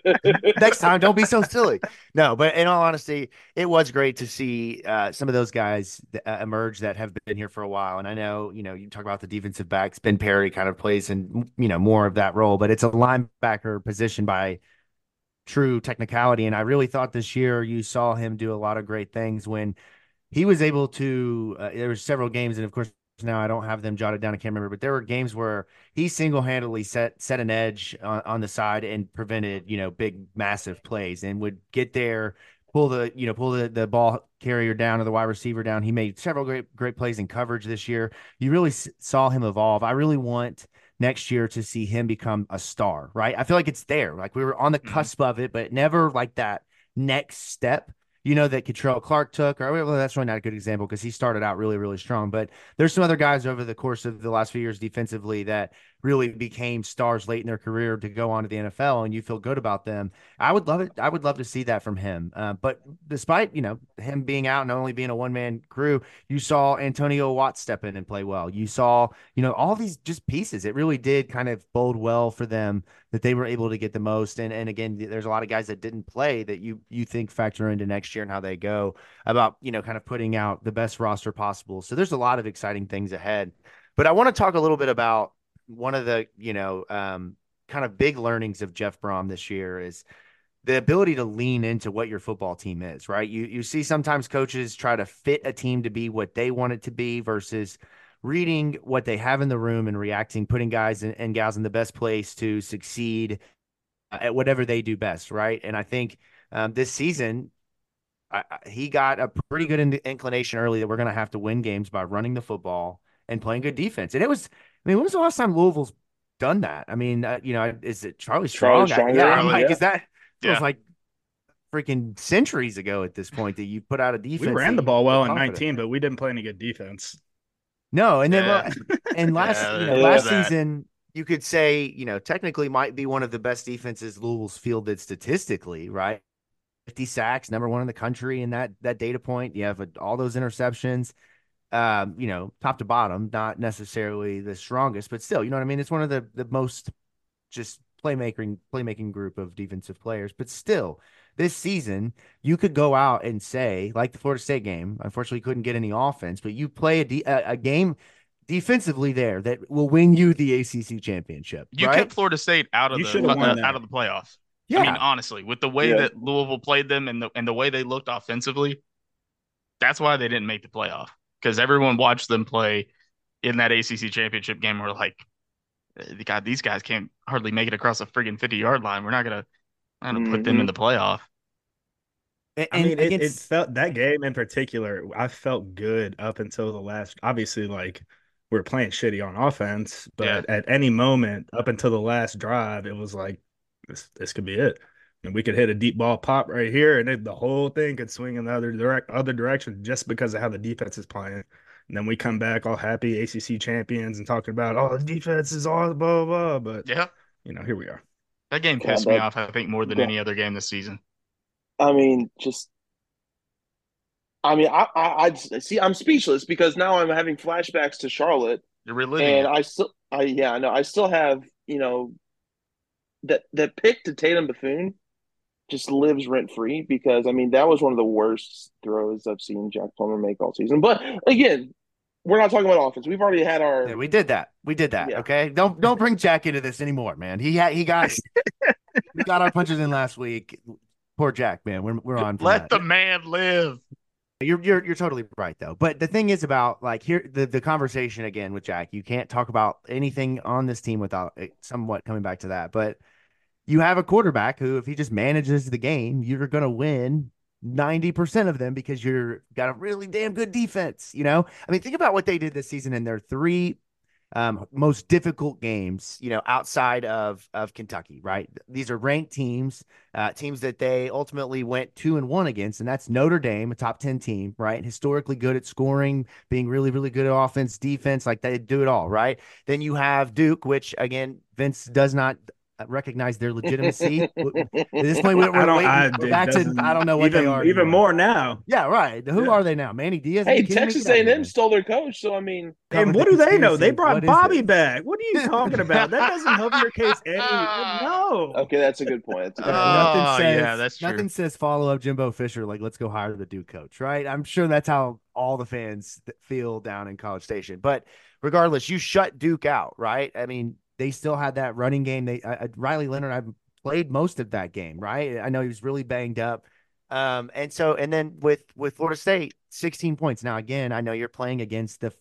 Next time, don't be so silly. No, but in all honesty, it was great to see uh, some of those guys uh, emerge that have been here for a while. And I know, you know, you talk about the defensive backs. Ben Perry kind of plays in you know more of that role, but it's a linebacker position by true technicality. And I really thought this year you saw him do a lot of great things when he was able to. Uh, there were several games, and of course now I don't have them jotted down. I can't remember, but there were games where he single handedly set set an edge on, on the side and prevented you know big massive plays and would get there. Pull the you know pull the, the ball carrier down or the wide receiver down. He made several great great plays in coverage this year. You really s- saw him evolve. I really want next year to see him become a star, right? I feel like it's there. Like we were on the mm-hmm. cusp of it, but never like that next step you know, that Kei'Trel Clark took, or well, that's really not a good example because he started out really, really strong. But there's some other guys over the course of the last few years defensively that really became stars late in their career to go on to the NFL, and you feel good about them. I would love it. I would love to see that from him. Uh, but despite you know him being out and only being a one man crew, you saw Antonio Watts step in and play well. You saw you know all these just pieces. It really did kind of bode well for them that they were able to get the most. And and again, there's a lot of guys that didn't play that you you think factor into next year and how they go about you know kind of putting out the best roster possible. So there's a lot of exciting things ahead. But I want to talk a little bit about one of the you know um, kind of big learnings of Jeff Brohm this year is the ability to lean into what your football team is. Right? You you see sometimes coaches try to fit a team to be what they want it to be versus reading what they have in the room and reacting, putting guys and, and gals in the best place to succeed at whatever they do best, right? And I think um, this season, I, he got a pretty good in- inclination early that we're going to have to win games by running the football and playing good defense. And it was, I mean, when was the last time Louisville's done that? I mean, uh, you know, is it Charlie Strong? Charlie I, yeah, I'm like, yeah. is that feels Yeah. like freaking centuries ago at this point that you put out a defense. We ran the ball well in 19, but we didn't play any good defense. No, and then Yeah. well, and [LAUGHS] last Yeah, you know, last season you could say you know technically might be one of the best defenses Louisville's fielded statistically, right? Fifty sacks, number one in the country, in that that data point. You have uh, all those interceptions, um, you know, top to bottom, not necessarily the strongest, but still, you know what I mean. It's one of the the most just playmaking playmaking group of defensive players, but still. This season, you could go out and say, like the Florida State game. Unfortunately, couldn't get any offense, but you play a, de- a, a game defensively there that will win you the ACC championship. You right? kept Florida State out of You the should've won uh, out of the playoffs. yeah, I mean, honestly, with the way Yeah. that Louisville played them and the and the way they looked offensively, that's why they didn't make the playoff. Because everyone watched them play in that ACC championship game. We're like, "Eh, God, these guys can't hardly make it across a friggin' fifty yard line. We're not gonna, not gonna put them in the playoff. and, I mean, it, it felt that game in particular. I felt good up until the last. Obviously, like we are playing shitty on offense, but Yeah. at any moment up until the last drive, it was like this. This could be it. And we could hit a deep ball pop right here, and it, the whole thing could swing in the other direct other direction just because of how the defense is playing. And then we come back all happy, ACC champions, and talking about oh the defense is all blah blah. blah. But Yeah, you know, here we are. that game God, pissed me off. I think more than Yeah. any other game this season. I mean, just. I mean, I, I, I see. I'm speechless because now I'm having flashbacks to Charlotte, You're reliving and it. I still, I yeah, I know. I still have, you know, that that pick to Tatum Bethune just lives rent free because I mean that was one of the worst throws I've seen Jack Plummer make all season. But again, we're not talking about offense. We've already had our yeah, we did that. We did that. Yeah. Okay, don't don't bring Jack into this anymore, man. He had he got [LAUGHS] we got our punches in last week. Poor Jack, man. We're we're on. from Let that. the man live. You're you're you're totally right though. But the thing is about like here the the conversation again with Jack. You can't talk about anything on this team without eh, somewhat coming back to that. But you have a quarterback who, if he just manages the game, you're gonna win 90% of them because you're got a really damn good defense, you know? I mean, think about what they did this season in their three um, most difficult games, you know, outside of of Kentucky, right? These are ranked teams, uh, teams that they ultimately went two and one against, and that's Notre Dame, a top ten team, right? Historically good at scoring, being really, really good at offense, defense, like they do it all, right? Then you have Duke, which again, Vince does not recognize their legitimacy. [LAUGHS] At this point, we're, we're I don't, I, back to I don't know what even, they are. Even more now. Yeah, right. Who yeah. are they now? Manny Diaz. Hey, Texas A&M stole their coach, so I mean, and what do they know? They brought Bobby back. What are you talking about? that doesn't help your case [LAUGHS] any. No. Okay, that's a good point. A good uh, nothing oh, says, yeah, that's true. Nothing says follow up Jimbo Fisher like let's go hire the Duke coach, right? I'm sure that's how all the fans feel down in College Station, but regardless, you shut Duke out, right? I mean, they still had that running game. They uh, Riley Leonard, I played most of that game, right? I know he was really banged up. Um, and so and then with with Florida State, 16 points. Now again, I know you're playing against the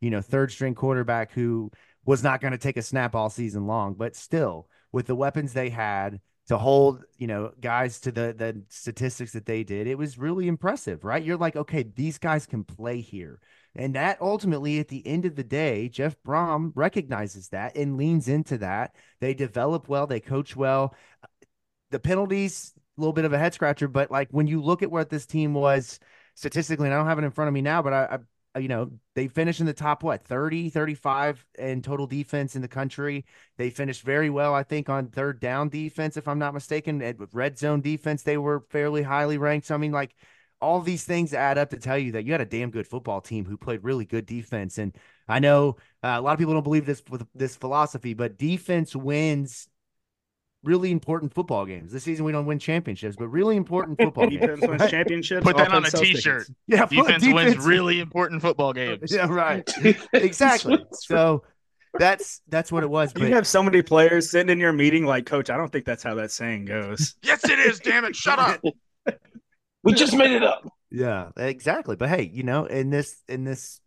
you know third string quarterback who was not going to take a snap all season long, but still with the weapons they had to hold, you know, guys to the the statistics that they did, it was really impressive, right? You're like, okay, these guys can play here. And that ultimately, at the end of the day, Jeff Brohm recognizes that and leans into that. They develop well, they coach well. The penalties, a little bit of a head scratcher, but like when you look at what this team was statistically, and I don't have it in front of me now, but I, I you know, they finished in the top, what, 30, 35 in total defense in the country. They finished very well, I think, on third down defense, if I'm not mistaken. With red zone defense, they were fairly highly ranked. So, I mean, like, all these things add up to tell you that you had a damn good football team who played really good defense. And I know uh, a lot of people don't believe this with this philosophy, but defense wins really important football games. This season we don't win championships, but really important [LAUGHS] football defense games. wins championships. Put that on a t-shirt. Yeah, defense, defense wins [LAUGHS] really important football games. Yeah, right. [LAUGHS] exactly. So that's that's what it was. But... You have so many players sitting in your meeting like, Coach, I don't think that's how that saying goes. yes, it is. Damn it! Shut up. We just made it up. Yeah, exactly. But hey, you know, in this in this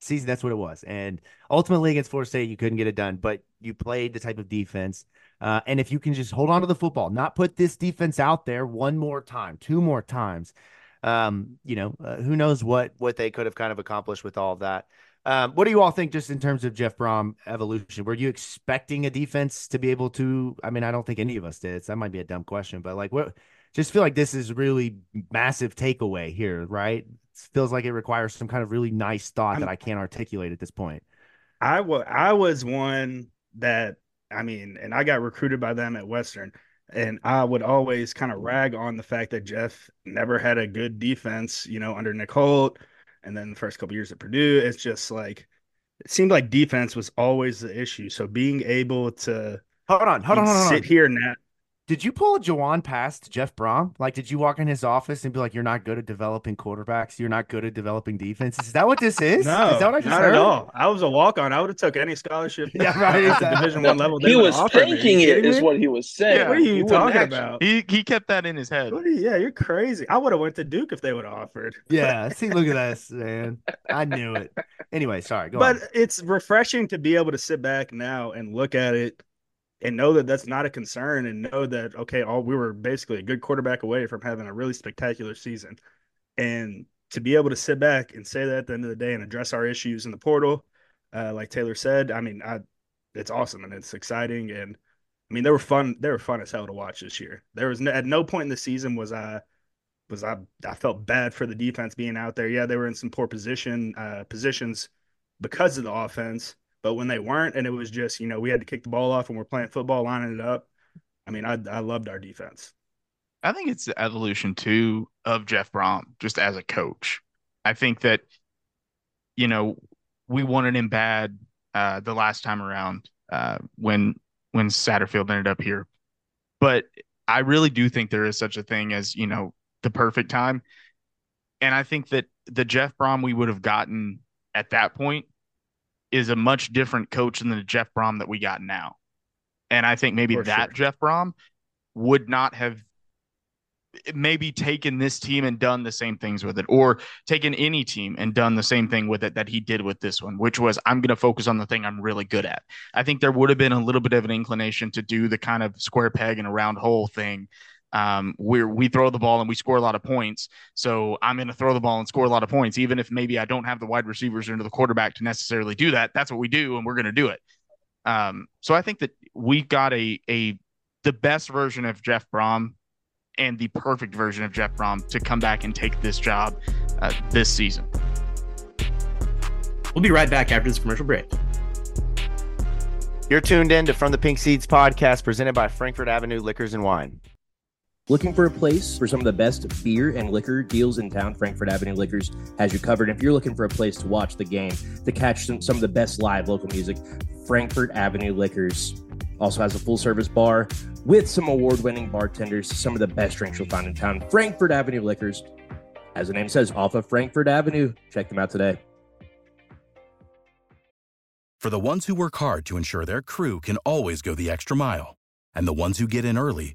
season, that's what it was. And ultimately against Florida State, you couldn't get it done, but you played the type of defense. Uh, and if you can just hold on to the football, not put this defense out there one more time, two more times, um, you know, uh, who knows what what they could have kind of accomplished with all of that. Um, what do you all think, just in terms of Jeff Brohm evolution? Were you expecting a defense to be able to? I mean, I don't think any of us did. So that might be a dumb question, but like, what just feel like this is really massive takeaway here, right? It feels like it requires some kind of really nice thought I'm, that I can't articulate at this point. I was I was one that I mean, and I got recruited by them at Western, and I would always kind of rag on the fact that Jeff never had a good defense, you know, under Nick Holt, and then the first couple years at Purdue, it's just like it seemed like defense was always the issue. So being able to hold on, hold on, hold on, sit here now did you pull a Juwan past Jeff Brohm? Like, did you walk in his office and be like, "You're not good at developing quarterbacks. You're not good at developing defense." Is that what this is? No, is that what I just not heard? at all. I was a walk on. I would have took any scholarship. [LAUGHS] yeah, right. Exactly. Division one level. He was thinking it is what he was saying. Yeah, what are you, you talking about? He he kept that in his head. You, yeah, you're crazy. I would have went to Duke if they would have offered. Yeah. See, look at this, man. I knew it. Anyway, sorry. but on. it's refreshing to be able to sit back now and look at it and know that that's not a concern and know that okay all we were basically a good quarterback away from having a really spectacular season. And to be able to sit back and say that at the end of the day and address our issues in the portal uh, like tayler said i mean I, it's awesome and it's exciting. And i mean they were fun they were fun as hell to watch this year. There was no, at no point in the season was i was i i felt bad for the defense being out there. Yeah they were in some poor position uh, positions because of the offense but when they weren't, and it was just, you know, we had to kick the ball off and we're playing football, lining it up. I mean, I, I loved our defense. I think it's the evolution too of Jeff Brohm just as a coach. I think that, you know, we wanted him bad uh, the last time around uh, when when Satterfield ended up here, but I really do think there is such a thing as you know the perfect time, and I think that the Jeff Brohm we would have gotten at that point is a much different coach than the Jeff Brohm that we got now. And I think maybe For that sure. Jeff Brohm would not have maybe taken this team and done the same things with it, or taken any team and done the same thing with it that he did with this one, which was I'm going to focus on the thing I'm really good at. I think there would have been a little bit of an inclination to do the kind of square peg and a round hole thing Um, where we throw the ball and we score a lot of points. So I'm going to throw the ball and score a lot of points, even if maybe I don't have the wide receivers or the quarterback to necessarily do that. That's what we do, and we're going to do it. Um, so I think that we got a a the best version of Jeff Brohm and the perfect version of Jeff Brohm to come back and take this job uh, this season. We'll be right back after this commercial break. You're tuned in to From the Pink Seats podcast presented by Frankfort Avenue Liquors and Wine. Looking for a place for some of the best beer and liquor deals in town? Frankfort Avenue Liquors has you covered. If you're looking for a place to watch the game, to catch some, some of the best live local music, Frankfort Avenue Liquors also has a full service bar with some award winning bartenders, some of the best drinks you'll find in town. Frankfort Avenue Liquors, as the name says, off of Frankfort Avenue. Check them out today. For the ones who work hard to ensure their crew can always go the extra mile, and the ones who get in early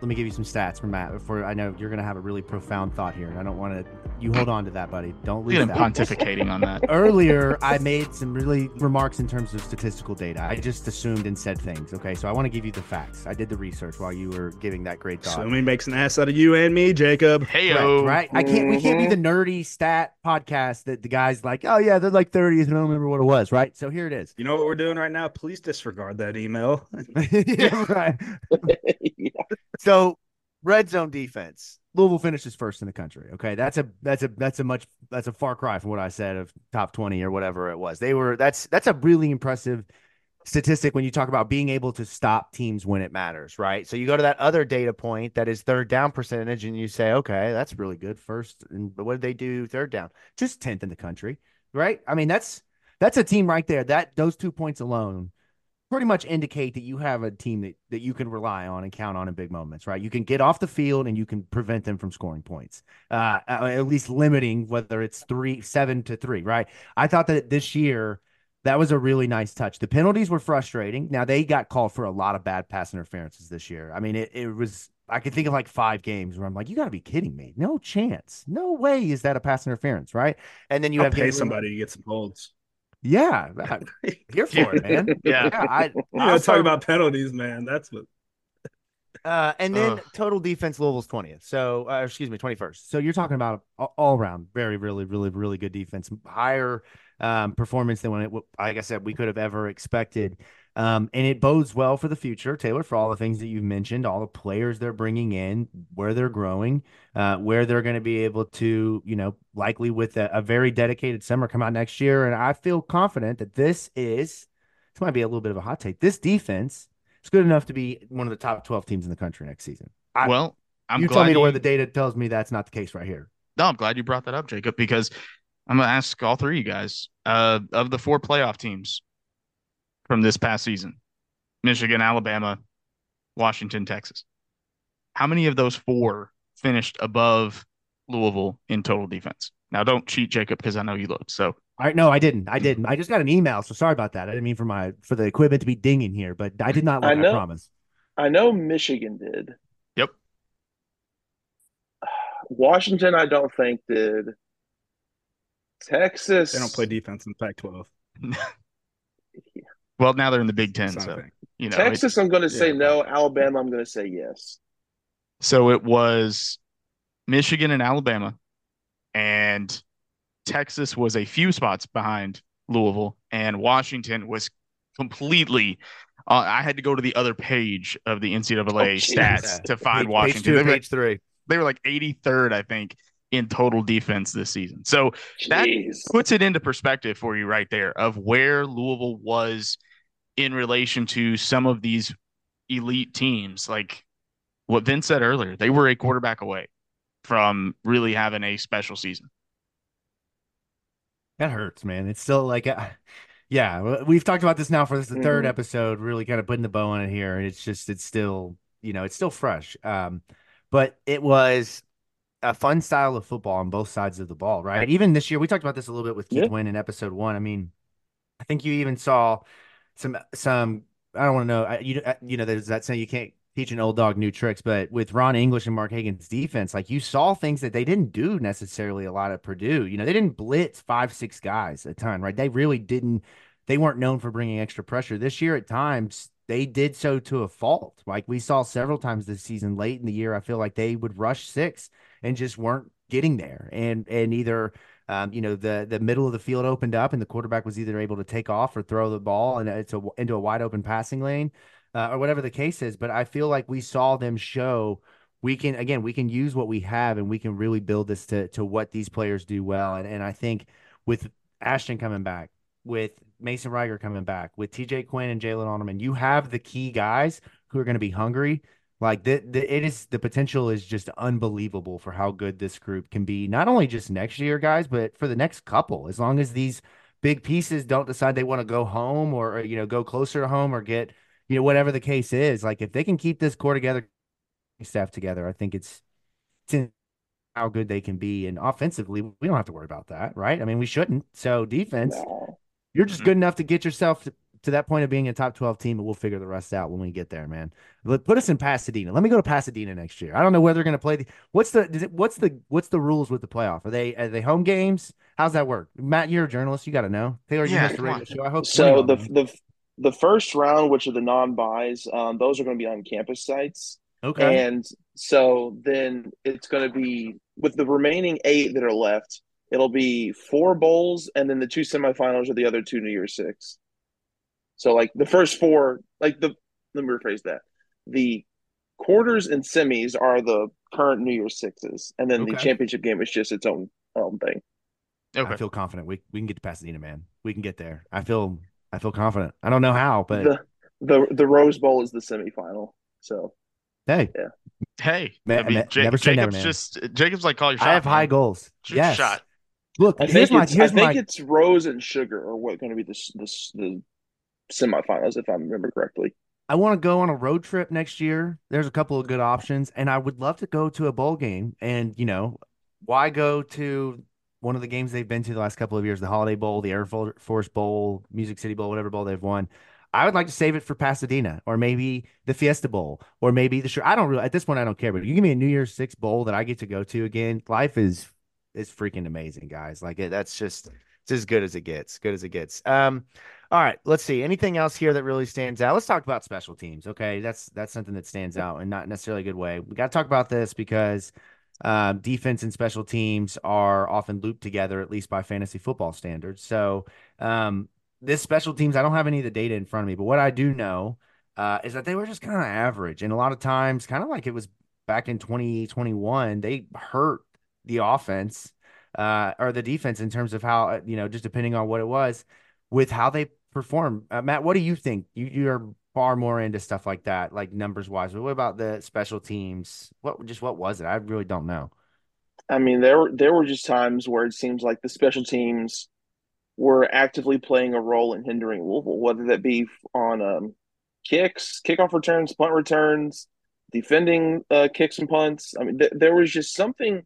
Let me give you some stats from Matt before I know you're going to have a really profound thought here. And I don't want to, you hold on to that, buddy. Don't leave that. pontificating on that. [LAUGHS] Earlier, I made some really remarks in terms of statistical data. I just assumed and said things. Okay. So I want to give you the facts. I did the research while you were giving that great thought. Assuming makes an ass out of you and me, Jacob. Hey, right? I can't, we can't be the nerdy stat podcast that the guy's like, oh, yeah, they're like 30s and I don't remember what it was. Right. So here it is. You know what we're doing right now? Please disregard that email. [LAUGHS] yeah, right. yeah. [LAUGHS] So red zone defense. Louisville finishes first in the country. Okay, that's a that's a that's a much that's a far cry from what I said of top twenty or whatever it was. They were that's that's a really impressive statistic when you talk about being able to stop teams when it matters, right? So you go to that other data point that is third down percentage, and you say, okay, that's really good. First, and what did they do third down? Just tenth in the country, right? I mean, that's that's a team right there. That those two points alone pretty much indicate that you have a team that, that you can rely on and count on in big moments, right? You can get off the field and you can prevent them from scoring points, uh, at least limiting whether it's three, seven to three, right? I thought that this year that was a really nice touch. The penalties were frustrating. Now they got called for a lot of bad pass interferences this year. I mean, it, it was, I could think of like five games where I'm like, you got to be kidding me. No chance. No way is that a pass interference, right? And then you I'll have pay somebody to get some holds. Yeah, [LAUGHS] here for it, man. [LAUGHS] yeah, yeah. I, you know, talk about penalties, man. That's what. [LAUGHS] Uh, and then total defense Louisville's twentieth. So, uh, excuse me, twenty first. So you're talking about all around very, really, really, really good defense, higher um, performance than when it, like I said, we could have ever expected. Um, and it bodes well for the future, Tayler, for all the things that you've mentioned, all the players they're bringing in, where they're growing, uh, where they're going to be able to, you know, likely with a, a, very dedicated summer come out next year. And I feel confident that this is, this might be a little bit of a hot take. This defense is good enough to be one of the top 12 teams in the country next season. I, well, I'm you tell me to where the data tells me that's not the case right here. No, I'm glad you brought that up, Jacob, because I'm going to ask all three of you guys uh, of the four playoff teams from this past season Michigan, Alabama, Washington, Texas. How many of those four finished above Louisville in total defense? Now, don't cheat, Jacob, because I know you looked. So, I no, I didn't. I didn't. I just got an email, so sorry about that. I didn't mean for my for the equipment to be dinging here, but I did not. Like I know. promise. I know Michigan did. Yep. [SIGHS] Washington, I don't think did. Texas. They don't play defense in Pac-12. [LAUGHS] yeah. Well, now they're in the Big Ten, so you know. Texas, I'm going to say yeah. no. Alabama, I'm going to say yes. So it was Michigan and Alabama, and Texas was a few spots behind Louisville, and Washington was completely Uh, I had to go to the other page of the NCAA Oh, stats to find Page- Washington. Page two, they, were, page three. they were like 83rd, I think, in total defense this season. So that puts it into perspective for you right there of where Louisville was in relation to some of these elite teams. Like what Vince said earlier, they were a quarterback away from really having a special season. That hurts, man. It's still like, uh, yeah, we've talked about this now for this the third Mhm. episode, really kind of putting the bow on it here. And it's just, it's still, you know, it's still fresh. Um, but it was a fun style of football on both sides of the ball, right? Even this year, we talked about this a little bit with Keith Yeah. Wynn in episode one. I mean, I think you even saw some, some, I don't want to know, you, uh, you know, there's that saying you can't teach an old dog new tricks, but with Ron English and Mark Hagen's defense, like you saw things that they didn't do necessarily a lot at Purdue. You know, they didn't blitz five, six guys a ton, right? They really didn't. They weren't known for bringing extra pressure. This year, at times, they did so to a fault. Like we saw several times this season, late in the year, I feel like they would rush six and just weren't getting there, and and either. Um, you know the the middle of the field opened up and the quarterback was either able to take off or throw the ball and it's a, into a wide open passing lane uh, or whatever the case is. But I feel like we saw them show we can again we can use what we have and we can really build this to to what these players do well. And and I think with Ashton coming back, with Mason Reiger coming back, with TJ Quinn and Jaylin Alderman, you have the key guys who are going to be hungry. Like the, the it is the potential is just unbelievable for how good this group can be, not only just next year, guys, but for the next couple. As long as these big pieces don't decide they want to go home or, or you know go closer to home or get you know whatever the case is, like if they can keep this core together, staff together, I think it's it's how good they can be. And offensively, we don't have to worry about that, right? I mean, we shouldn't. So defense, No. you're just Mhm. good enough to get yourself to, that point of being a top 12 team, but we'll figure the rest out when we get there, man. Let, put us in Pasadena. Let me go to Pasadena next year. I don't know where they're going to play. The, what's the it, what's the what's the rules with the playoff? Are they are they home games? How's that work? Matt, you're a journalist. You got to know. Tayler, you Yeah, missed the radio show. I hope So the the the first round, which are the non-buys, um, those are going to be on campus sites, okay. and so then it's going to be with the remaining eight that are left. It'll be four bowls, and then the two semifinals are the other two New Year's Six. So like the first four, like the let me rephrase that: the quarters and semis are the current New Year's Sixes, and then the championship game is just its own own thing. Okay. I feel confident. We we can get to Pasadena, man. We can get there. I feel I feel confident. I don't know how, but the the the Rose Bowl is the semifinal. So hey, yeah. Hey, man, I mean, ma- Ja- never say never, Jacob's man. just Jacob's like call your shot. I have high goals. Shoot your yes. shot. Look, I here's think my it's I think my it's Rose and Sugar are what going to be the s- the the semifinals if I remember correctly. I want to go on a road trip next year. There's a couple of good options, and I would love to go to a bowl game. And you know, why go to one of the games they've been to the last couple of years, the Holiday Bowl, the Air Force Bowl, Music City Bowl, whatever bowl they've won. I would like to save it for Pasadena, or maybe the Fiesta Bowl, or maybe the sure. I don't really at this point. I don't care. But you give me a New Year's Six bowl that I get to go to again. Life is is freaking amazing, guys. Like that's just it's as good as it gets. Good as it gets. Um, all right, let's see. Anything else here that really stands out? Let's talk about special teams. Okay, that's that's something that stands out and not necessarily a good way. We got to talk about this because um, defense and special teams are often looped together, at least by fantasy football standards. So um, this special teams, I don't have any of the data in front of me, but what I do know uh, is that they were just kind of average, and a lot of times, kind of like it was back in 2021, they hurt the offense uh, or the defense in terms of how you know, just depending on what it was, with how they perform. Uh, Matt, what do you think? You you're far more into stuff like that, like numbers wise. But what about the special teams? What just what was it? I really don't know. I mean, there were there were just times where it seems like the special teams were actively playing a role in hindering Louisville, whether that be on um, kicks, kickoff returns, punt returns, defending uh, kicks and punts. I mean, th- there was just something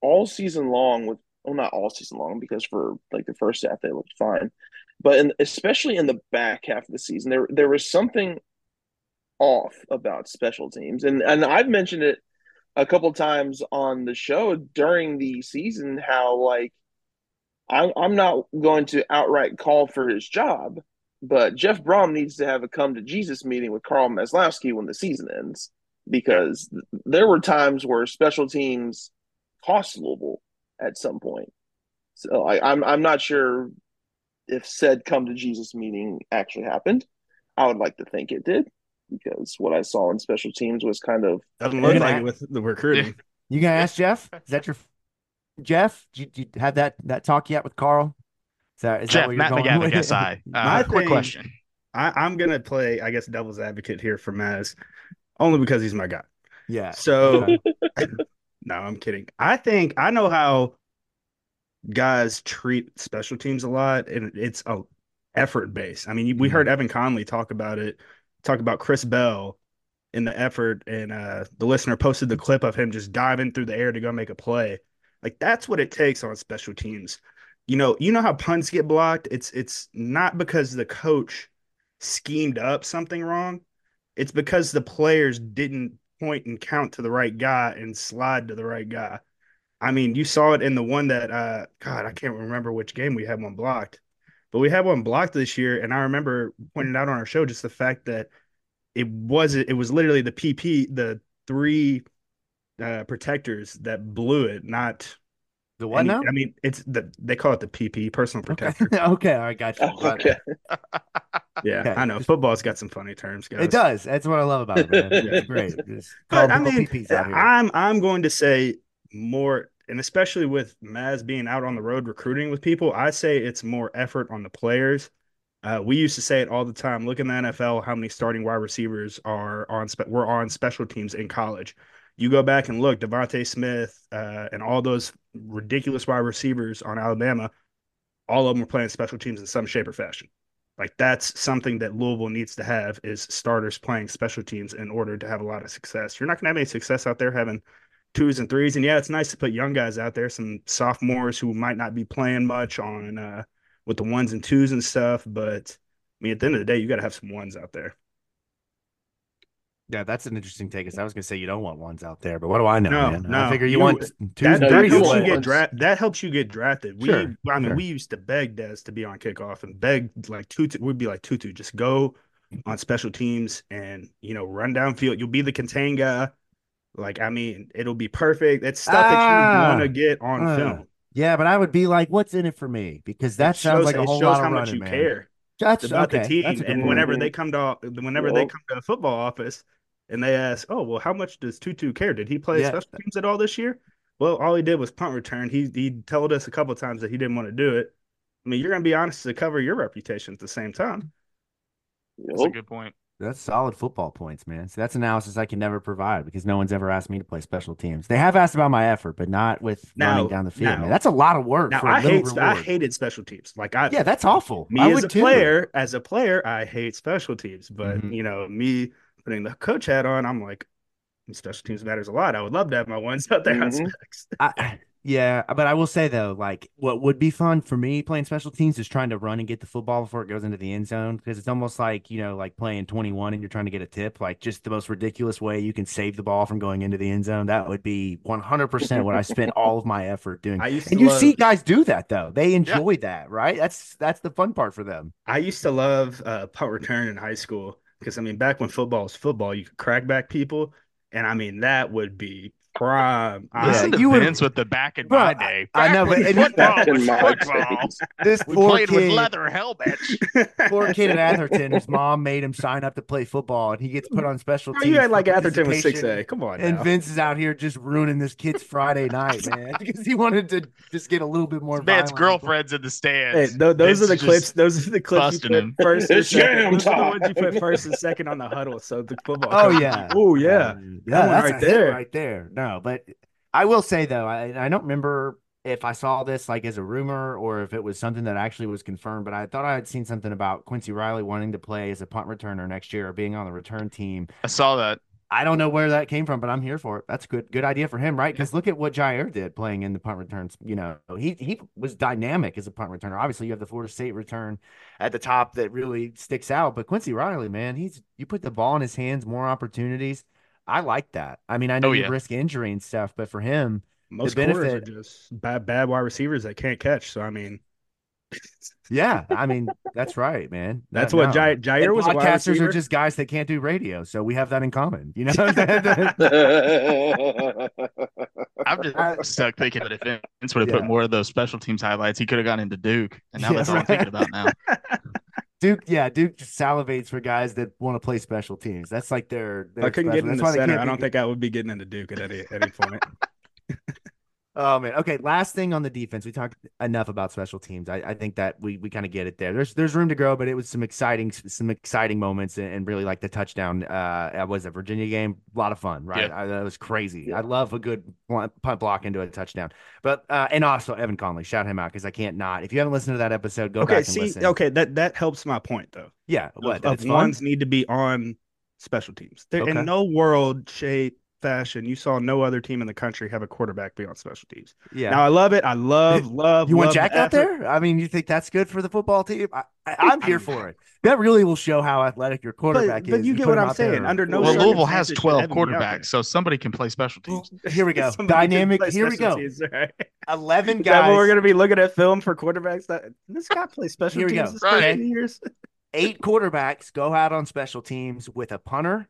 all season long with well, not all season long because for like the first half they looked fine, but in, especially in the back half of the season, there there was something off about special teams, and and I've mentioned it a couple times on the show during the season how like I'm I'm not going to outright call for his job, but Jeff Brohm needs to have a come to Jesus meeting with Carl Maslowski when the season ends because there were times where special teams cost Louisville at some point. So I, I'm I'm not sure if said come to Jesus meeting actually happened. I would like to think it did because what I saw in special teams was kind of doesn't look like it with the recruiting. You gonna ask Jeff? Is that your Jeff? Did you, did you have that that talk yet with Carl? Is that, is that Jeff, what you're Matt going McGavic, with? SI. [LAUGHS] Uh, quick thing- question. I, I'm gonna play, I guess, devil's advocate here for Maz, only because he's my guy. yeah. So Okay. [LAUGHS] no, I'm kidding. I think I know how guys treat special teams a lot, and it's a effort base. I mean, we heard Evan Conley talk about it, talk about Chris Bell in the effort, and uh, the listener posted the clip of him just diving through the air to go make a play. Like that's what it takes on special teams. You know, you know how punts get blocked. It's it's not because the coach schemed up something wrong. It's because the players didn't point and count to the right guy and slide to the right guy. I mean, you saw it in the one that uh God, I can't remember which game we had one blocked. But we had one blocked this year, and I remember pointing out on our show just the fact that it wasn't it was literally the PP, the three uh protectors that blew it, not The what any- now? I mean, it's the they call it the PP, personal protector. [LAUGHS] Okay. okay. All right. Got you. Oh, [LAUGHS] okay. Yeah, Okay. I know. Football's got some funny terms, guys. It does. That's what I love about it, man. [LAUGHS] Yeah. It's great. Just But I people mean, PPs out here. I'm I'm going to say more, and especially with Maz being out on the road recruiting with people, I say it's more effort on the players. Uh, we used to say it all the time. Look in the NFL, how many starting wide receivers are on spe- were on special teams in college. You go back and look, DeVonta Smith uh, and all those ridiculous wide receivers on Alabama, all of them were playing special teams in some shape or fashion. Like that's something that Louisville needs to have is starters playing special teams in order to have a lot of success. You're not going to have any success out there having twos and threes. And yeah, it's nice to put young guys out there, some sophomores who might not be playing much on uh, with the ones and twos and stuff. But I mean, at the end of the day, you got to have some ones out there. Yeah, that's an interesting take. 'cause I was gonna say you don't want ones out there, but what do I know, No, man? no, I figure you, you- want twos That, that helps you get want- dra- That helps you get drafted. We, Sure, I mean, sure. we used to beg Des to be on kickoff and beg like Tutu. We'd be like Tutu, just go on special teams and you know run downfield. You'll be the contain guy. Like I mean, it'll be perfect. It's stuff that you Ah, want to get on uh, film. Yeah, but I would be like, what's in it for me? Because that It sounds shows- like a whole shows lot how of much running, you man. care That's about okay. the team. That's a good And point. whenever point. they come to whenever they come to the football office and they ask, "Oh, well, how much does Tutu care? Did he play Yeah. special teams at all this year?" Well, all he did was punt return. He he told us a couple of times that he didn't want to do it. I mean, you're gonna be honest to cover your reputation at the same time. That's a good point. That's solid football points, man. So that's analysis I can never provide because no one's ever asked me to play special teams. They have asked about my effort, but not with Now- running down the field. now- man. That's a lot of work Now for a I little hate I hated special teams. Like I Yeah, that's awful. me I as would a too. player, as a player, I hate special teams. But Mhm. you know, me putting the coach hat on, I'm like, special teams matters a lot. I would love to have my ones out there on Mhm. specs. I, yeah, but I will say though, like what would be fun for me playing special teams is trying to run and get the football before it goes into the end zone because it's almost like you know, like playing twenty one and you're trying to get a tip, like just the most ridiculous way you can save the ball from going into the end zone. That would be one hundred percent what I spent all of my effort doing. [LAUGHS] I used to And you love, see guys do that though; they enjoy that, right? That's that's the fun part for them. I used to love uh, punt return in high school because I mean, back when football was football, you could crack back people, and I mean that would be prime. Yeah, Listen to you would- Vince with the back in Bro, my I- day. I know, but- when and you- football Back in was my football. This We poor played with kid, leather helmets. [LAUGHS] poor kid at Atherton, his mom made him sign up to play football, and he gets put on special Bro, teams. you had like Atherton was six A. Come on, And now. Vince is out here just ruining this kid's Friday night, man, [LAUGHS] because he wanted to just get a little bit more. Man's girlfriend's in the Hey, stands. tho- those Vince are the clips. Those are the clips you put him. first and It's second. jam Those are the time. ones you put first and second on the huddle. So the football. Oh yeah. Oh yeah. yeah. That one That's right there. right there. No, but I will say though, I I don't remember if I saw this like as a rumor or if it was something that actually was confirmed. But I thought I had seen something about Quincy Riley wanting to play as a punt returner next year or being on the return team. I saw that. I don't know where that came from, but I'm here for it. That's a good good idea for him, right? Because look at what Jair did playing in the punt returns. You know, he he was dynamic as a punt returner. Obviously, you have the Florida State return at the top that really sticks out. But Quincy Riley, man, he's you put the ball in his hands, more opportunities. I like that. I mean, I know Oh, you yeah. risk injury and stuff, but for him, Most The corners are just bad, bad wide receivers that can't catch. So I mean, yeah, [LAUGHS] I mean, that's right, man. that's No, what no. Jair, Jair was podcasters receiver. are just guys that can't do radio, so we have that in common. You know, [LAUGHS] [LAUGHS] I'm just I- stuck thinking that if Vince would have Yeah. put more of those special teams highlights, he could have gone into Duke. And now Yeah, that's all I'm thinking about now. Duke, yeah, Duke salivates for guys that want to play special teams. That's like their. their I couldn't special. get into That's why center. I don't think I would be getting into Duke at any any point. [LAUGHS] Oh man. Okay. Last thing on the defense. We talked enough about special teams. I, I think that we we kind of get it there. There's there's room to grow, but it was some exciting some exciting moments and, and really like the touchdown. Uh, it was a Virginia game. A lot of fun, right? Yeah. I, that was crazy. I love a good punt block into a touchdown. But uh, and also Evan Conley, shout him out because I can't not. If you haven't listened to that episode, go okay, back and see, listen. okay, that that helps my point though. Yeah. Of- What? of, That's fun? ones need to be on special teams. There, Okay. In no world, shape, fashion, you saw no other team in the country have a quarterback be on special teams. Yeah. Now I love it. I love, love. You want love Jack the out effort. there? I mean, you think that's good for the football team? I, I, I'm here for it. That really will show how athletic your quarterback but is. you get what I'm out there. saying. Under no well, Louisville has 12 Evan be out there. quarterbacks, so somebody can play special teams. [LAUGHS] Here we go. [LAUGHS] Dynamic. Here we go. teams, right? Eleven Is that what we're gonna be looking at film for quarterbacks? That this guy plays special Here we teams go. Right. years. [LAUGHS] Eight quarterbacks go out on special teams with a punter,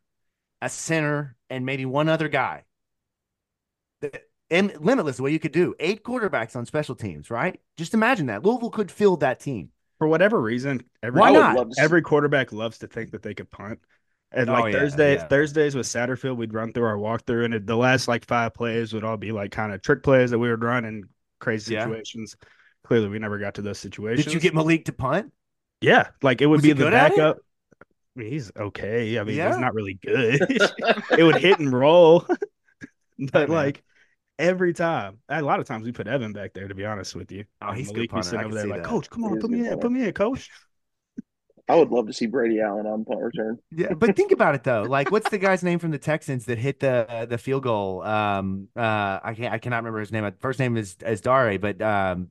a center, and maybe one other guy. The- And limitless, what you could do. Eight quarterbacks on special teams, right? Just imagine that. Louisville could field that team. For whatever reason, every Why not? love to see- every quarterback loves to think that they could punt. And Oh, like yeah, Thursdays, yeah. Thursdays with Satterfield, we'd run through our walkthrough, and it, the last like five plays would all be like kind of trick plays that we would run in crazy Yeah. situations. Clearly, we never got to those situations. Did you get Malik to punt? Yeah, like it would Was be the good at it? backup. I mean, he's okay. I mean, Yeah? he's not really good. [LAUGHS] [LAUGHS] it would hit and roll, [LAUGHS] but man. like every time, a lot of times we put Evan back there. To be honest with you, Oh, he's a good Malik be punter. sitting over there like, that. Coach, come on, is put me in, punter. put me in, Coach. I would love to see Brady Allen on punt return. Yeah, but think about it though. Like, what's the guy's name from the Texans that hit the uh, the field goal? Um, uh, I can't, I cannot remember his name. First name is is Dare, but um,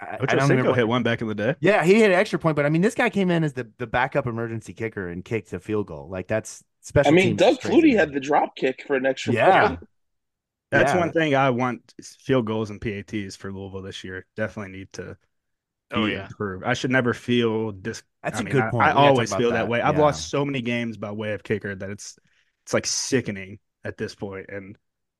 I, I don't Cinco remember. hit one back in the day. Yeah, he hit an extra point, but I mean, this guy came in as the the backup emergency kicker and kicked a field goal. Like that's special. I mean, teams Doug is. Flutie had the drop kick for an extra Yeah. point. That's Yeah. one thing I want field goals and PATs for Louisville this year. Definitely need to Oh, yeah. improved. I should never feel dis. That's I a mean, good point. I, We always feel that, that. way. I've Yeah. lost so many games by way of kicker that it's it's like sickening at this point. And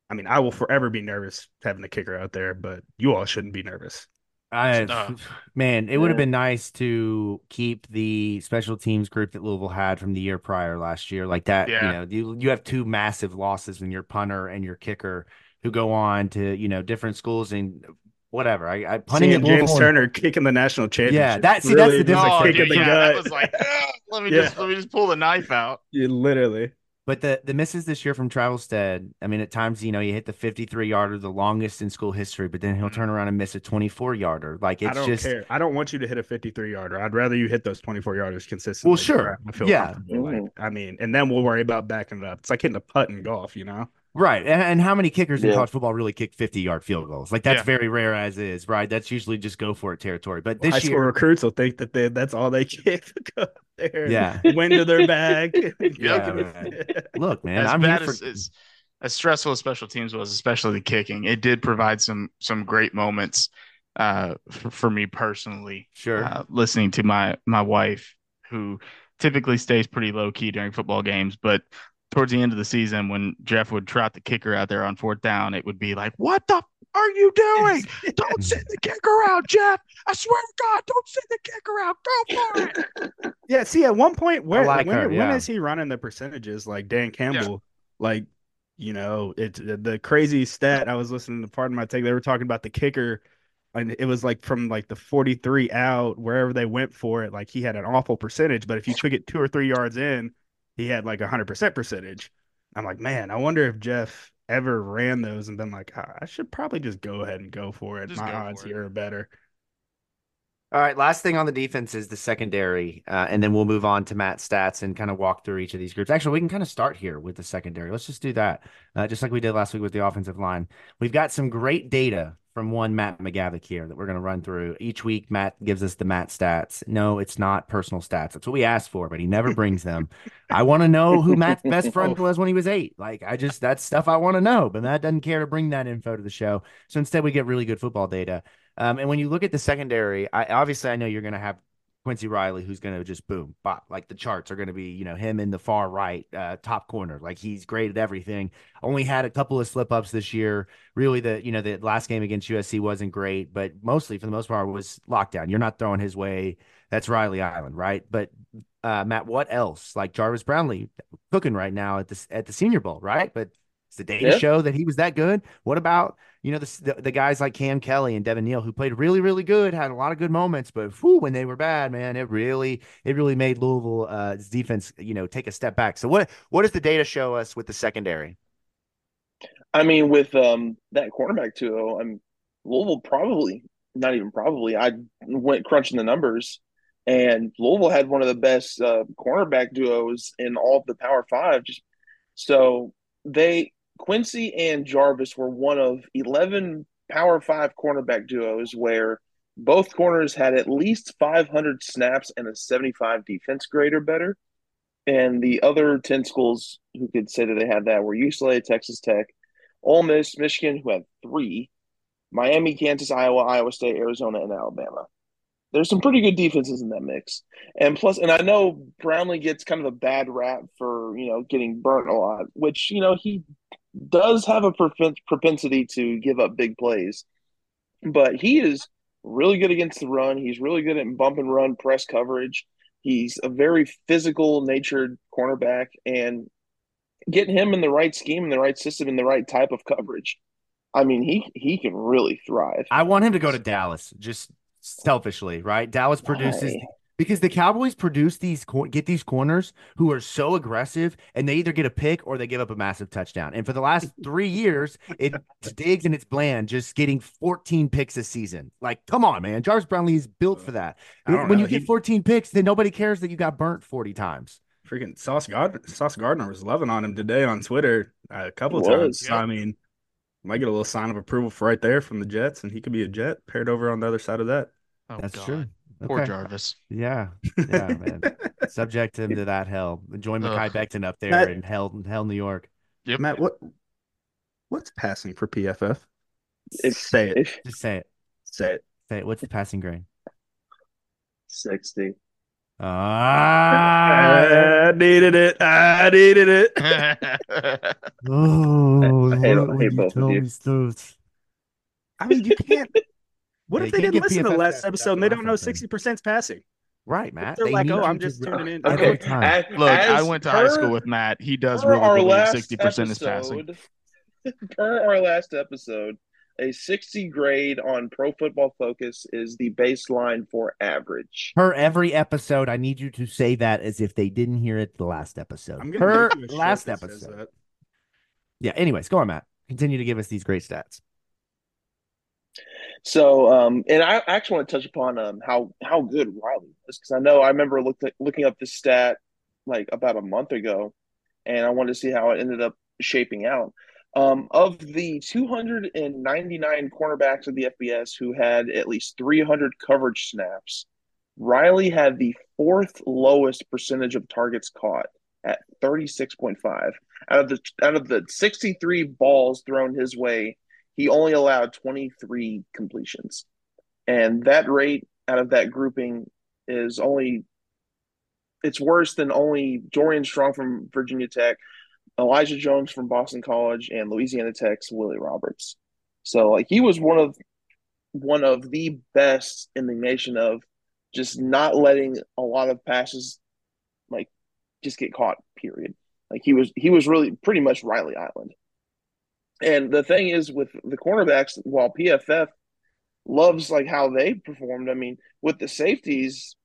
I mean, I will forever be nervous having the kicker out there, but you all shouldn't be nervous. I, Uh, man, it would have been nice to keep the special teams group that Louisville had from the year prior last year, like that. Yeah. You know, you you have two massive losses in your punter and your kicker who go on to you know different schools and whatever. I, I punting Seeing at James Louisville. Turner kicking the national championship. that- see, that's the really difference was Oh, a there. kick in dude, the yeah, gut. that was like, "Ah, [LAUGHS] let me Yeah. just let me just pull the knife out. You literally. But the the misses this year from Travelstead, I mean, at times, you know, you hit the 53 yarder, the longest in school history, but then he'll Mhm. turn around and miss a 24 yarder. Like I it's don't just care. I don't want you to hit a 53 yarder. I'd rather you hit those 24 yarders consistently. Well, sure. I feel Yeah. Like, I mean, and then we'll worry about backing it up. It's like hitting a putt in golf, you know? Right. And, and how many kickers in college football really kick 50 yard field goals? Like that's Yeah. very rare as is, right? That's usually just go for it territory. But High this school year, recruits will think that they that's all they [LAUGHS] kick go up there. Yeah. Wind to their back. [LAUGHS] Yeah, look, man, as I'm here bad for as, as as stressful as special teams was, especially the kicking, it did provide some some great moments uh, for, for me personally. sure. Uh, listening to my my wife, who typically stays pretty low key during football games, but towards the end of the season, when Jeff would trot the kicker out there on fourth down, it would be like, "What the f- are you doing? [LAUGHS] Don't send the kicker out, Jeff! I swear to God, don't send the kicker out. Go for it." [LAUGHS] Yeah, see, at one point, where like when, her, yeah. is he running the percentages like Dan Campbell? Like, you know, it's the crazy stat. I was listening to Pardon My Take. They were talking about the kicker, and it was like from like the 43 out, wherever they went for it, like he had an awful percentage. But if you took it two or three yards in, he had like a 100% percentage. I'm like, man, I wonder if Jeff ever ran those and been like, "Ah, I should probably just go ahead and go for it. Just My odds for it. here are better. All right, last thing on the defense is the secondary, uh, and then we'll move on to Matt's stats and kind of walk through each of these groups. Actually, we can kind of start here with the secondary. Let's just do that, uh, just like we did last week with the offensive line. We've got some great data from one Matt McGavic here that we're going to run through each week. Matt gives us the Matt stats. No, it's not personal stats. That's what we asked for, but he never brings them. [LAUGHS] I want to know who Matt's best [LAUGHS] friend was when he was eight. Like, I just that's stuff I want to know, but Matt doesn't care to bring that info to the show. So instead, we get really good football data. Um, and when you look at the secondary, I obviously I know you're going to have Quincy Riley, who's going to just boom, bop. Like the charts are going to be, you know, him in the far right, uh, top corner. Like he's great at everything. Only had a couple of slip ups this year. Really, the you know the last game against USC wasn't great, but mostly for the most part was lockdown. You're not throwing his way. That's Riley Island, right? But uh, Matt, what else? Like Jarvis Brownlee cooking right now at the at the Senior Bowl, right? But it's the data show that he was that good? What about you know the, the, the guys like Cam Kelly and Devin Neal who played really really good, had a lot of good moments, but whew, when they were bad, man, it really it really made Louisville uh, defense you know take a step back. So what what does the data show us with the secondary? I mean, with um that cornerback too, I'm Louisville probably not even probably. I went crunching the numbers, and Louisville had one of the best uh, cornerback duos in all of the Power Five. Just so they Quincy and Jarvis were one of 11 Power Five cornerback duos where both corners had at least 500 snaps and a 75 defense grade or better. And the other 10 schools who could say that they had that were UCLA, Texas Tech, Ole Miss, Michigan, who had three, Miami, Kansas, Iowa, Iowa State, Arizona, and Alabama. There's some pretty good defenses in that mix. And plus, and I know Brownlee gets kind of a bad rap for, you know, getting burnt a lot, which, you know, he does have a propensity to give up big plays, but he is really good against the run. He's really good at bump and run press coverage. He's a very physical natured cornerback, and getting him in the right scheme, in the right system, in the right type of coverage. I mean, he he can really thrive. I want him to go to Dallas, just selfishly, right? Dallas produces Why? Because the Cowboys produce these get these corners who are so aggressive and they either get a pick or they give up a massive touchdown. And for the last [LAUGHS] 3 years, it's Diggs and it's Bland just getting 14 picks a season. Like, come on, man. Jarvis Brownlee is built for that. When know. you get 14 picks, then nobody cares that you got burnt 40 times. Freaking Sauce Gardner, Sauce Gardner was loving on him today on Twitter a couple times. So, I mean, might get a little sign of approval for right there from the Jets, and he could be a Jet paired over on the other side of that. Oh, That's God. true. Poor Jarvis. Yeah, yeah, man. [LAUGHS] Subject him to that hell. Join Mekhi Becton up there Matt, in hell, hell, New York. Yep. Matt, what what's passing for PFF? If, say it. Just say it. Say it. Say it. What's the passing grade? Sixty. Ah, I needed it. I needed it. [LAUGHS] oh, I hate, I hate both of you. I mean, you can't. What if they didn't listen to the last episode and they don't know 60% is passing? Right, Matt. They're they like, oh, I'm just tuning in. Okay. As, Look, I went to per, high school with Matt. He does really believe 60% episode, is passing. [LAUGHS] Per our last episode, a 60 grade on Pro Football Focus is the baseline for average. Per every episode, I need you to say that as if they didn't hear it the last episode. Per last episode. Yeah. Anyways, go on, Matt. Continue to give us these great stats. So, um, and I actually want to touch upon um, how how good Riley was because I know I remember looked at, looking up this stat like about a month ago, and I wanted to see how it ended up shaping out. Um, of the 299 cornerbacks of the FBS who had at least 300 coverage snaps, Riley had the fourth lowest percentage of targets caught at 36.5. Out of the out of the 63 balls thrown his way, he only allowed 23 completions. And that rate out of that grouping is only it's worse than only Dorian Strong from Virginia Tech, Elijah Jones from Boston College, and Louisiana Tech's Willie Roberts. So like he was one of one of the best in the nation of just not letting a lot of passes like just get caught, period. Like he was he was really pretty much Riley Island. And the thing is with the cornerbacks, while PFF loves like how they performed, I mean, with the safeties,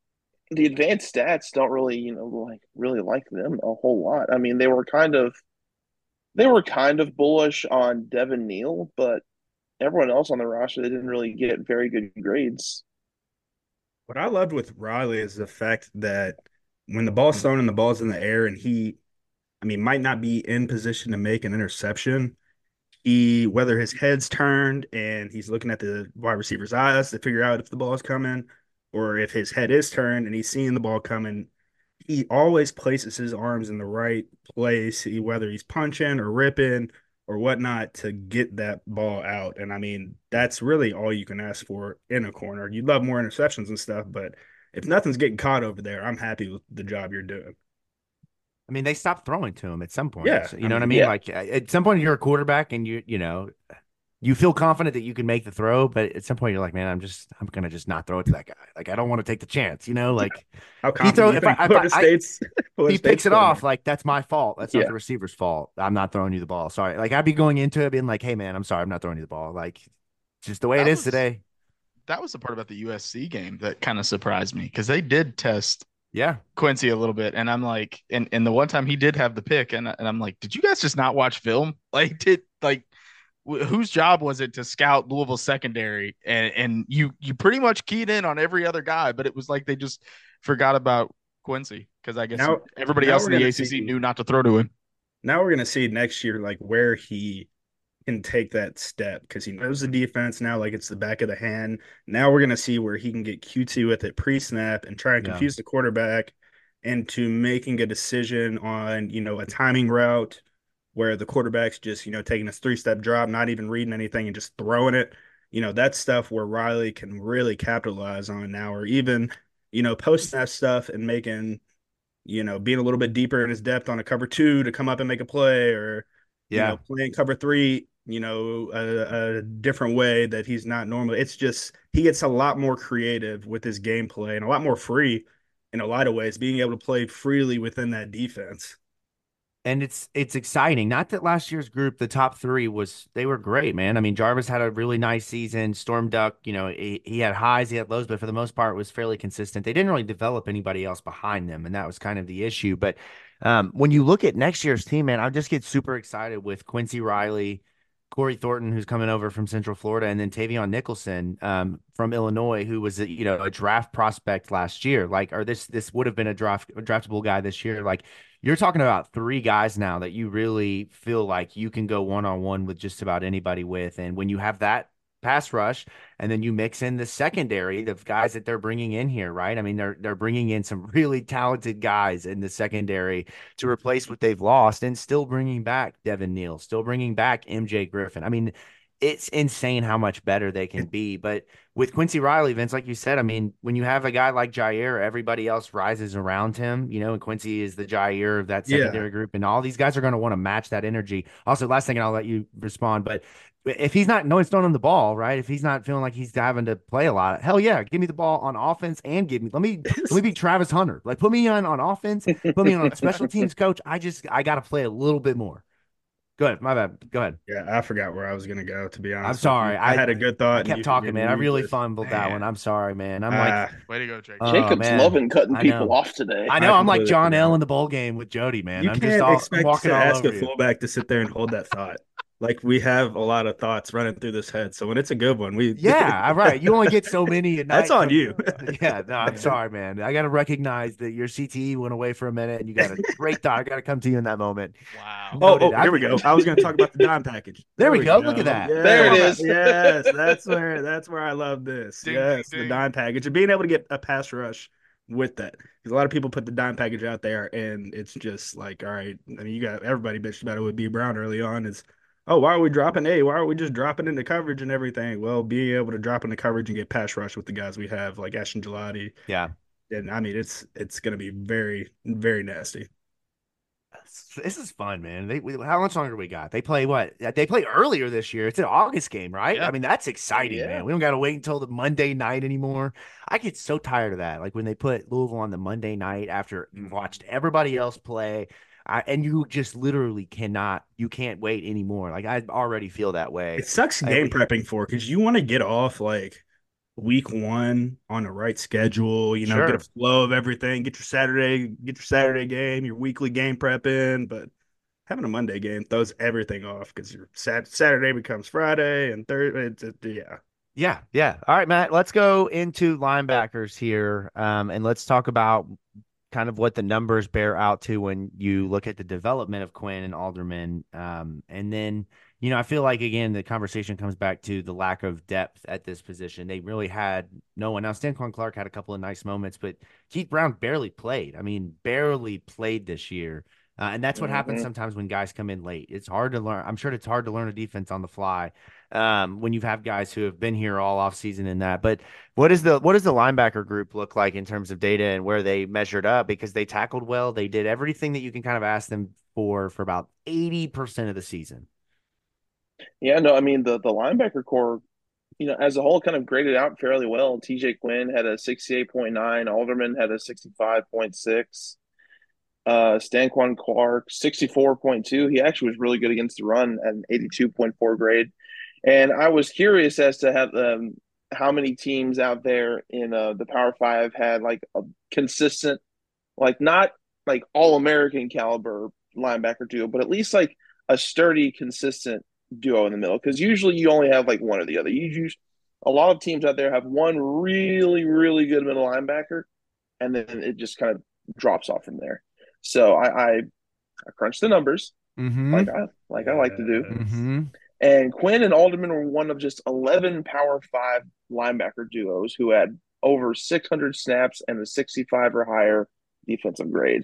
the advanced stats don't really, you know, like really like them a whole lot. I mean, they were kind of they were kind of bullish on Devin Neal, but everyone else on the roster they didn't really get very good grades. What I loved with Riley is the fact that when the ball's thrown and the ball's in the air and he I mean might not be in position to make an interception, he whether his head's turned and he's looking at the wide receiver's eyes to figure out if the ball is coming, or if his head is turned and he's seeing the ball coming, he always places his arms in the right place, whether he's punching or ripping or whatnot to get that ball out. And I mean, that's really all you can ask for in a corner. You'd love more interceptions and stuff, but if nothing's getting caught over there, I'm happy with the job you're doing. I mean, they stopped throwing to him at some point. Yeah, you know I what I mean, mean. yeah. Like uh, at some point, you're a quarterback, and you you know you feel confident that you can make the throw, but at some point, you're like, man, I'm just I'm gonna just not throw it to that guy. Like I don't want to take the chance. You know, like How He throw- you if I- if I- State's [LAUGHS] Florida he State's picks it quarterback? off like that's my fault. That's not Yeah. the receiver's fault. I'm not throwing you the ball. Sorry. Like I'd be going into it being like, hey man, I'm sorry, I'm not throwing you the ball. Like just the way That it is was- today. That was the part about the USC game that kind of surprised me because they did test Yeah. Quincy a little bit, and I'm like, and and the one time he did have the pick, and and I'm like, did you guys just not watch film? [LAUGHS] Like, did like wh- whose job was it to scout Louisville secondary? And and you you pretty much keyed in on every other guy, but it was like they just forgot about Quincy because I guess Now- everybody now else in the ACC see- knew not to throw to him. now we're gonna see next year like where he can take that step because he knows the defense now like it's the back of the hand. Now we're gonna see where he can get cutesy with it pre-snap and try and Yeah. confuse the quarterback into making a decision on you know a timing route where the quarterback's just you know taking a three-step drop, not even reading anything and just throwing it. You know that's stuff where Riley can really capitalize on now, or even you know post-snap stuff and making you know, being a little bit deeper in his depth on a cover two to come up and make a play or, you Yeah. know, playing cover three, you know, a, a different way that he's not normally. It's just, he gets a lot more creative with his gameplay and a lot more free in a lot of ways, being able to play freely within that defense. and it's it's exciting. Not that last year's group, the top three was they were great, man. I mean, Jarvis had a really nice season. Storm Duck, you know, he, he had highs, he had lows, but for the most part, was fairly consistent. They didn't really develop anybody else behind them, and that was kind of the issue. But um, when you look at next year's team, man, I just get super excited with Quincy Riley. Corey Thornton, who's coming over from Central Florida, and then Tahveon Nicholson um, from Illinois, who was a, you know a draft prospect last year. Like, or this this would have been a draft draftable guy this year. Like, you're talking about three guys now that you really feel like you can go one on one with just about anybody with. And when you have that pass rush, and then you mix in the secondary, the guys that they're bringing in here, right? I mean, they're they're bringing in some really talented guys in the secondary to replace what they've lost, and still bringing back Devin Neal, still bringing back MJ Griffin. I mean. It's insane how much better they can be. But with Quincy Riley, Vince, like you said, I mean, when you have a guy like Jair, everybody else rises around him, you know, and Quincy is the Jair of that Yeah. secondary group, and all these guys are going to want to match that energy. Also, last thing, and I'll let you respond, but if he's not, no one's throwing him the ball, right? If he's not feeling like he's having to play a lot, hell yeah, give me the ball on offense and give me, let me, let me be [LAUGHS] Travis Hunter. Like, put me on on offense, put me on a [LAUGHS] special teams coach. I just, I got to play a little bit more. Go ahead. My bad. Go ahead. Yeah, I forgot where I was going to go, to be honest. I'm sorry. I, I- had a good thought. I kept talking, man. I really but- fumbled that one. I'm sorry, man. I'm like, Ah, Way to go, Jake. Oh, Jacob's man. loving cutting people off today. I know. I I'm like John forgot. L in the bowl game with Jody, man. you I'm can't just all, expect walking to all ask over a you. fullback to sit there and hold that thought. Like we have a lot of thoughts running through this head. So when it's a good one, we [LAUGHS] Yeah, all right. You only get so [LAUGHS] many at night. That's on you. yeah, no, I'm [LAUGHS] sorry, man. I got to recognize that your CTE went away for a minute, and you got a great thought. I got to come to you in that moment. Wow. Oh, Noted. oh, here we go. I was going to talk about the dime package. There we go. Look at that. Yes, There it is. yes, that's where that's where I love this. Ding, yes, ding, the ding. dime package and being able to get a pass rush with that because a lot of people put the dime package out there and it's just like, all right. I mean, you got everybody bitched about it with B Brown early on. Is oh, why are we dropping A? Why are we just dropping into coverage and everything? Well, being able to drop into coverage and get pass rush with the guys we have like Ashton Gillotte, Yeah, and I mean, it's it's going to be very very nasty. this is fun, man. They, we, how much longer we got? They play what? They play earlier this year. It's an August game, right? Yeah. I mean, that's exciting, Yeah. man. We don't got to wait until the Monday night anymore. I get so tired of that. Like when they put Louisville on the Monday night after you've watched everybody else play. I, and you just literally cannot, you can't wait anymore. Like I already feel that way. It sucks I- game prepping for because you want to get off like week one on the right schedule, you know, Sure. get a flow of everything, get your Saturday, get your Saturday game, your weekly game prep in, but having a Monday game throws everything off because your sat- Saturday becomes Friday and Thursday. Yeah. Yeah, yeah. All right, Matt. Let's go into linebackers here, um, and let's talk about kind of what the numbers bear out to when you look at the development of Quinn and Alderman, um, and then you know I feel like again the conversation comes back to the lack of depth at this position. They really had no one. Now Stanquan Clark had a couple of nice moments, but Keith Brown barely played. I mean, barely played this year. Uh, and that's what mm-hmm. happens sometimes when guys come in late. It's hard to learn. I'm sure it's hard to learn a defense on the fly um, when you've guys who have been here all off season in that. But what is the what does the linebacker group look like in terms of data and where they measured up? Because they tackled well, they did everything that you can kind of ask them for for about eighty percent of the season. Yeah, no, I mean the the linebacker corps, you know, as a whole, kind of graded out fairly well. T.J. Quinn had a sixty eight point nine. Alderman had a sixty five point six. Uh, Stanquan Clark, 64.2. He actually was really good against the run at an 82.4 grade. And I was curious as to have um, how many teams out there in uh, the Power Five had like a consistent, like not like all American caliber linebacker duo, but at least like a sturdy, consistent duo in the middle. Because usually you only have like one or the other. You use a lot of teams out there have one really, really good middle linebacker, and then it just kind of drops off from there. So I, I, I crunched the numbers mm-hmm. like I like I like to do. Mm-hmm. And Quinn and Alderman were one of just 11 Power Five linebacker duos who had over 600 snaps and a 65 or higher defensive grade.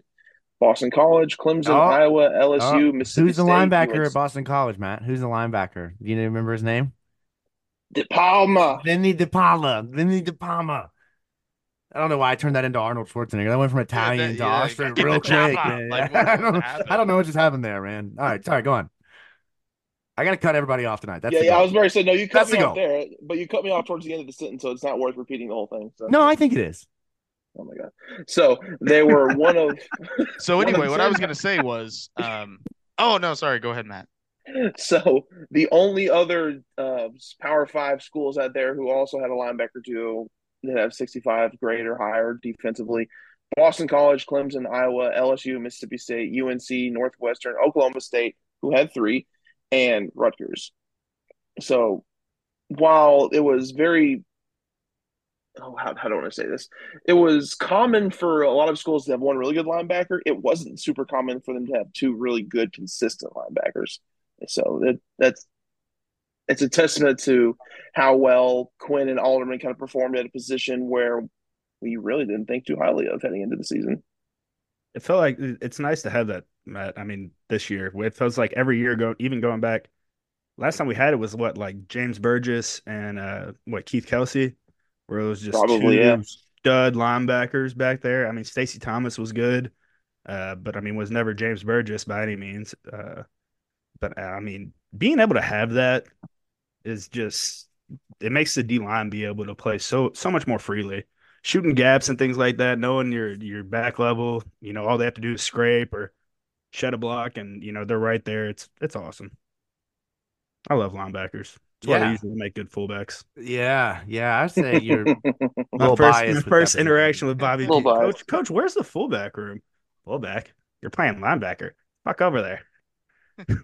Boston College, Clemson, oh, Iowa, LSU, oh. Mississippi Who's the State, linebacker at Boston College, Matt? Who's the linebacker? Do you remember his name? DePalma. Vinny DePalma. Vinny DePalma. I don't know why I turned that into Arnold Schwarzenegger. That went from Italian yeah, that, to yeah, Austrian real [LAUGHS] quick. Like, [LAUGHS] I, don't, I don't know what just happened there, man. All right, sorry, go on. I got to cut everybody off tonight. That's yeah, yeah. I was very saying no. You cut That's me off there, but you cut me off towards the end of the sentence, so it's not worth repeating the whole thing. So. No, I think it is. Oh my god! So they were one of. [LAUGHS] so anyway, what I was going to say was, um, oh no, sorry. Go ahead, Matt. So the only other uh, Power Five schools out there who also had a linebacker duo that have 65 grade or higher defensively. Boston College, Clemson, Iowa, LSU, Mississippi State, UNC, Northwestern, Oklahoma State, who had three, and Rutgers. So while it was very oh, how, how do I want to say this? It was common for a lot of schools to have one really good linebacker. It wasn't super common for them to have two really good, consistent linebackers. So it, that's it's a testament to how well Quinn and Alderman kind of performed at a position where we really didn't think too highly of heading into the season. It felt like it's nice to have that, Matt. I mean, this year it feels like every year go even going back. Last time we had it was what like James Burgess and uh what Keith Kelsey, where it was just Probably, two yeah. stud linebackers back there. I mean, Stacy Thomas was good, uh, but I mean was never James Burgess by any means. Uh, but uh, I mean, being able to have that is just it makes the D line be able to play so so much more freely, shooting gaps and things like that. Knowing your your back level, you know, all they have to do is scrape or shed a block, and you know they're right there. It's it's awesome. I love linebackers. That's yeah. why they usually make good fullbacks. Yeah, yeah. I say you're [LAUGHS] my first, my first interaction with Bobby. Coach, Coach, where's the fullback room? Fullback. You're playing linebacker. Fuck over there.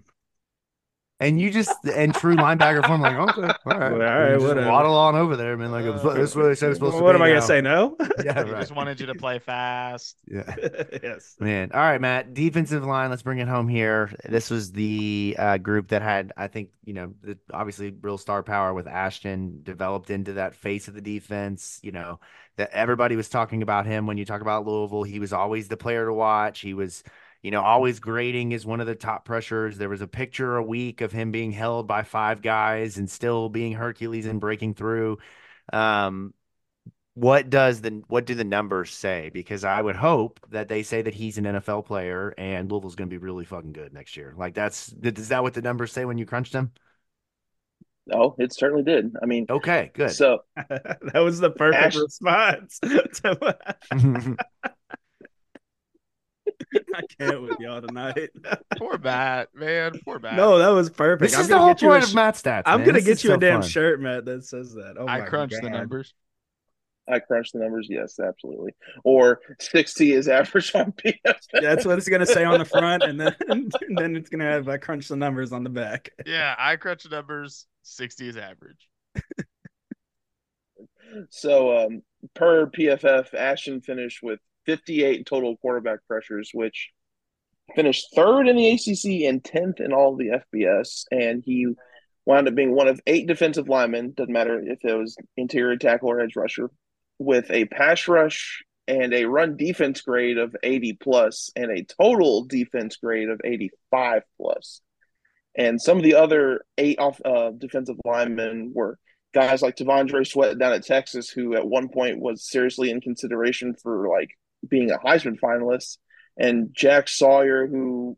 And you just and true linebacker form like okay, all right, all right, whatever. Waddle on over there, man. Like uh, this is what they said it's supposed what to. What am I gonna say? No. [LAUGHS] yeah, right. just wanted you to play fast. [LAUGHS] Yeah. [LAUGHS] yes. Man. All right, Matt. Defensive line. Let's bring it home here. This was the uh, group that had, I think, you know, the, obviously real star power with Ashton developed into that face of the defense. You know, that everybody was talking about him when you talk about Louisville. He was always the player to watch. He was you know, always grading is one of the top pressures. There was a picture a week of him being held by five guys and still being Hercules and breaking through. Um, what does the what do the numbers say? Because I would hope that they say that he's an NFL player and Louisville's going to be really fucking good next year. Like that's is that what the numbers say when you crunched them? Oh, it certainly did. I mean, okay, good. So [LAUGHS] that was the perfect Ash- response. [LAUGHS] [LAUGHS] [LAUGHS] I can't with y'all tonight. [LAUGHS] Poor Matt, man. Poor Matt. No, that was perfect. This I'm is the whole point of Matt stats. I'm man. gonna this get you so a damn fun. shirt, Matt, that says that. Oh I crunched God. the numbers. I crunched the numbers. Yes, absolutely. Or 60 is average on PFF. That's what it's going to say on the [LAUGHS] front, and then and then it's going to have I crunch the numbers on the back. Yeah, I crunch the numbers. 60 is average. so, um, per PFF, Ashton finished with 58 total quarterback pressures, which finished third in the ACC and 10th in all the FBS. And he wound up being one of eight defensive linemen, doesn't matter if it was interior tackle or edge rusher, with a pass rush and a run defense grade of 80 plus and a total defense grade of 85 plus. And some of the other eight off uh, defensive linemen were guys like T'Vondre Sweat down at Texas, who at one point was seriously in consideration for like being a Heisman finalist, and Jack Sawyer, who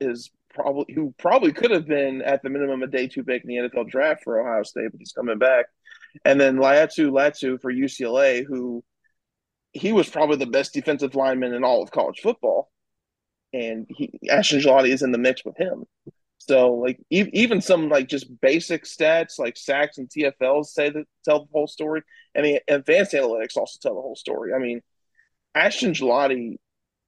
is probably who probably could have been at the minimum a day two pick in the NFL draft for Ohio State, but he's coming back. And then Laiatu Latu for UCLA, who he was probably the best defensive lineman in all of college football, and he Ashton Gillotte is in the mix with him. So like e- even some like just basic stats like sacks and TFLs say that tell the whole story. I mean, advanced analytics also tell the whole story. I mean, Ashton Gillotte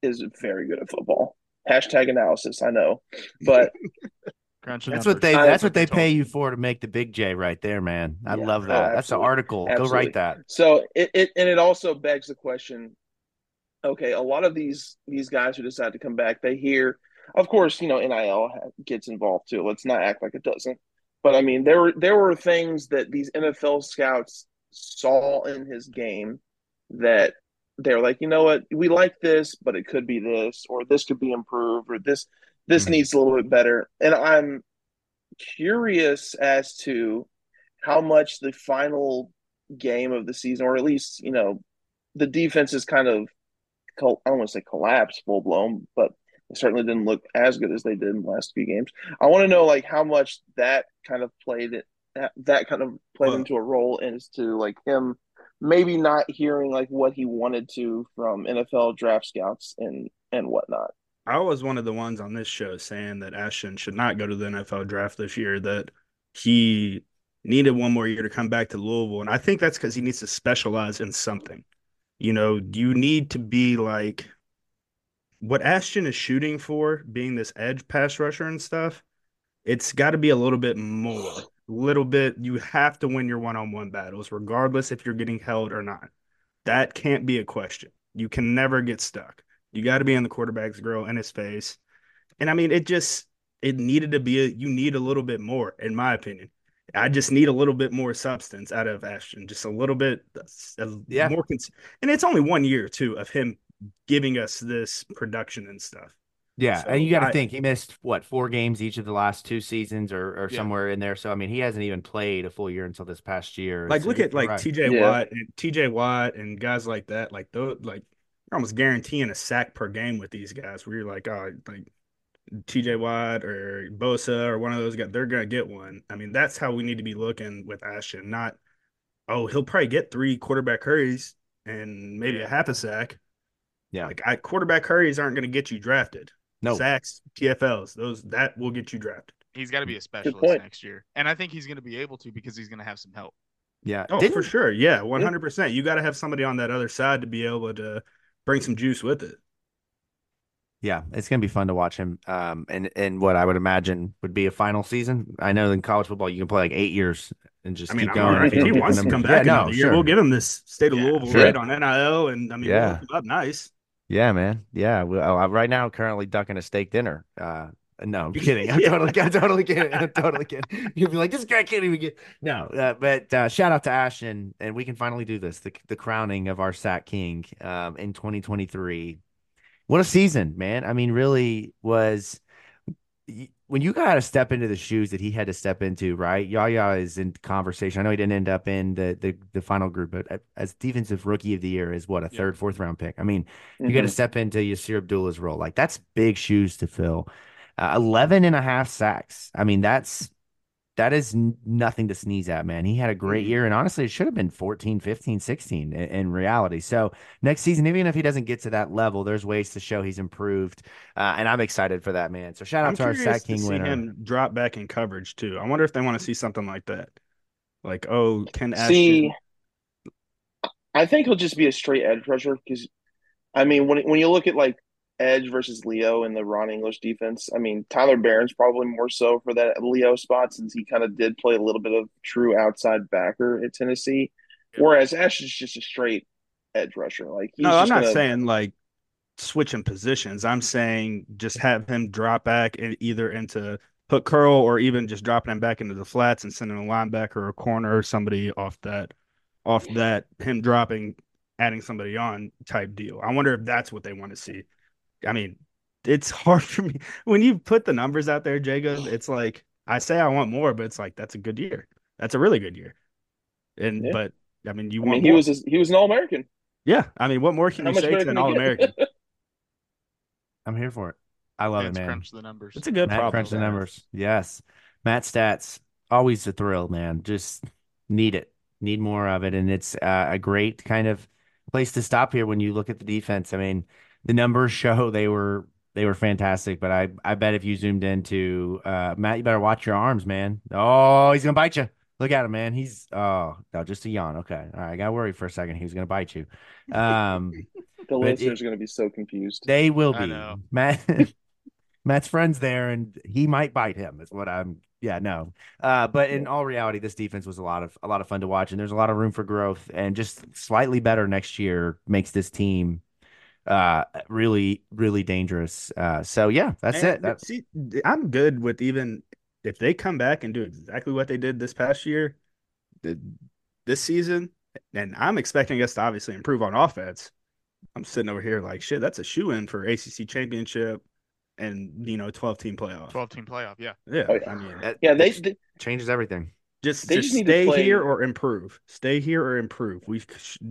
is very good at football. Hashtag analysis, I know, but [LAUGHS] that's what they that's what they pay you for to make the big J right there, man. I yeah, love that. That's an article. Absolutely. Go write that. So it, it and it also begs the question. Okay, a lot of these these guys who decide to come back, they hear, of course, you know, NIL gets involved too. Let's not act like it doesn't. But I mean, there were there were things that these NFL scouts saw in his game that they're like, you know what, we like this, but it could be this, or this could be improved, or this this mm-hmm. needs a little bit better. And I'm curious as to how much the final game of the season, or at least, you know, the defense is kind of, I don't want to say collapse full blown, but it certainly didn't look as good as they did in the last few games. I want to know like how much that kind of played it, that, that kind of played well, into a role as to like him maybe not hearing like what he wanted to from NFL draft scouts and and whatnot. I was one of the ones on this show saying that Ashton should not go to the NFL draft this year, that he needed one more year to come back to Louisville. And I think that's because he needs to specialize in something. You know, you need to be like what Ashton is shooting for, being this edge pass rusher and stuff. It's got to be a little bit more, little bit. You have to win your one on one battles, regardless if you're getting held or not. That can't be a question. You can never get stuck. You got to be in the quarterback's grill in his face. And I mean, it just it needed to be a, you need a little bit more, in my opinion. I just need a little bit more substance out of Ashton, just a little bit uh, a, yeah. more. Cons- and it's only one year too of him giving us this production and stuff. Yeah, so and you got to think he missed what four games each of the last two seasons, or, or yeah. somewhere in there. So I mean, he hasn't even played a full year until this past year. Like, so look at like right. T.J. Yeah. Watt and T.J. Watt and guys like that. Like those, like you're almost guaranteeing a sack per game with these guys. Where you're like, oh, like TJ Watt or Bosa or one of those guys, they're gonna get one. I mean, that's how we need to be looking with Ashton. Not, oh, he'll probably get three quarterback hurries and maybe a half a sack. Yeah, like I, quarterback hurries aren't gonna get you drafted. No sacks, TFLs, those that will get you drafted. He's got to be a specialist next year, and I think he's going to be able to because he's going to have some help. Yeah. Oh, Didn't, for sure. Yeah, one hundred percent. You got to have somebody on that other side to be able to bring some juice with it. Yeah, it's gonna be fun to watch him. Um, and and what I would imagine would be a final season. I know in college football you can play like eight years and just I mean, keep going. If he wants to come back yeah, no, year, we'll give him this state of yeah, Louisville sure. rate on NIL, and I mean, yeah, we'll up nice. Yeah, man. Yeah, well, uh, right now currently ducking a steak dinner. Uh, no, I'm [LAUGHS] kidding. I'm totally, I'm [LAUGHS] totally kidding. I'm totally kidding. [LAUGHS] You'll be like, this guy can't even get. No, uh, but uh, shout out to Ashton, and we can finally do this the, the crowning of our Sack King um, in 2023. What a season, man. I mean, really was when you got to step into the shoes that he had to step into, right? Yaya is in conversation. I know he didn't end up in the the, the final group, but as defensive rookie of the year is what a third, fourth round pick. I mean, mm-hmm. you got to step into Yasir Abdullah's role. Like that's big shoes to fill uh, 11 and a half sacks. I mean, that's that is nothing to sneeze at, man. He had a great mm-hmm. year. And honestly, it should have been 14, 15, 16 in, in, reality. So next season, even if he doesn't get to that level, there's ways to show he's improved. Uh, and I'm excited for that, man. So shout out I'm to our sack king see winner. Him drop back in coverage, too. I wonder if they want to see something like that. Like, oh, can Ashton... See, I think he'll just be a straight edge rusher because, I mean, when, when you look at like edge versus Leo in the Ron English defense. I mean, Tyler Baron's probably more so for that Leo spot since he kind of did play a little bit of true outside backer at Tennessee. Whereas Ash is just a straight edge rusher. Like no, I'm not gonna... saying like switching positions. I'm saying just have him drop back either into hook curl or even just dropping him back into the flats and sending a linebacker or a corner or somebody off that off that him dropping adding somebody on type deal. I wonder if that's what they want to see. I mean, it's [LAUGHS] hard for me when you put the numbers out there, Jacob. [SIGHS] It's like I say I want more, but it's like that's a good year. That's a really good year. And yeah. but I mean, you I want mean, he more. was a, he was an All American. Yeah, I mean, what more can How you say to an All American? [LAUGHS] I'm here for it. I love Matt's it, man. Crunch the numbers. It's a good Matt problem. Crunch the numbers. Yes, Matt stats always a thrill, man. Just need it, need more of it, and it's uh, a great kind of place to stop here when you look at the defense. I mean, the numbers show they were they were fantastic, but I I bet if you zoomed into uh, Matt, you better watch your arms, man. Oh, he's gonna bite you. Look at him, man. He's oh no, just a yawn. Okay, all right. I got worried for a second. He was gonna bite you. Um, [LAUGHS] the listeners are gonna be so confused. They will be. Matt [LAUGHS] Matt's friends there, and he might bite him. Is what I'm. Yeah, no. Uh, but in all reality, this defense was a lot of a lot of fun to watch, and there's a lot of room for growth. And just slightly better next year makes this team uh really really dangerous uh so yeah that's and, it that's... see i'm good with even if they come back and do exactly what they did this past year this season and i'm expecting us to obviously improve on offense. I'm sitting over here like shit that's a shoe in for acc championship and you know 12 team playoff. 12 team playoff yeah. Yeah, oh, yeah. i mean that, yeah they, they, changes everything just, they just, just stay here or improve. Stay here or improve. We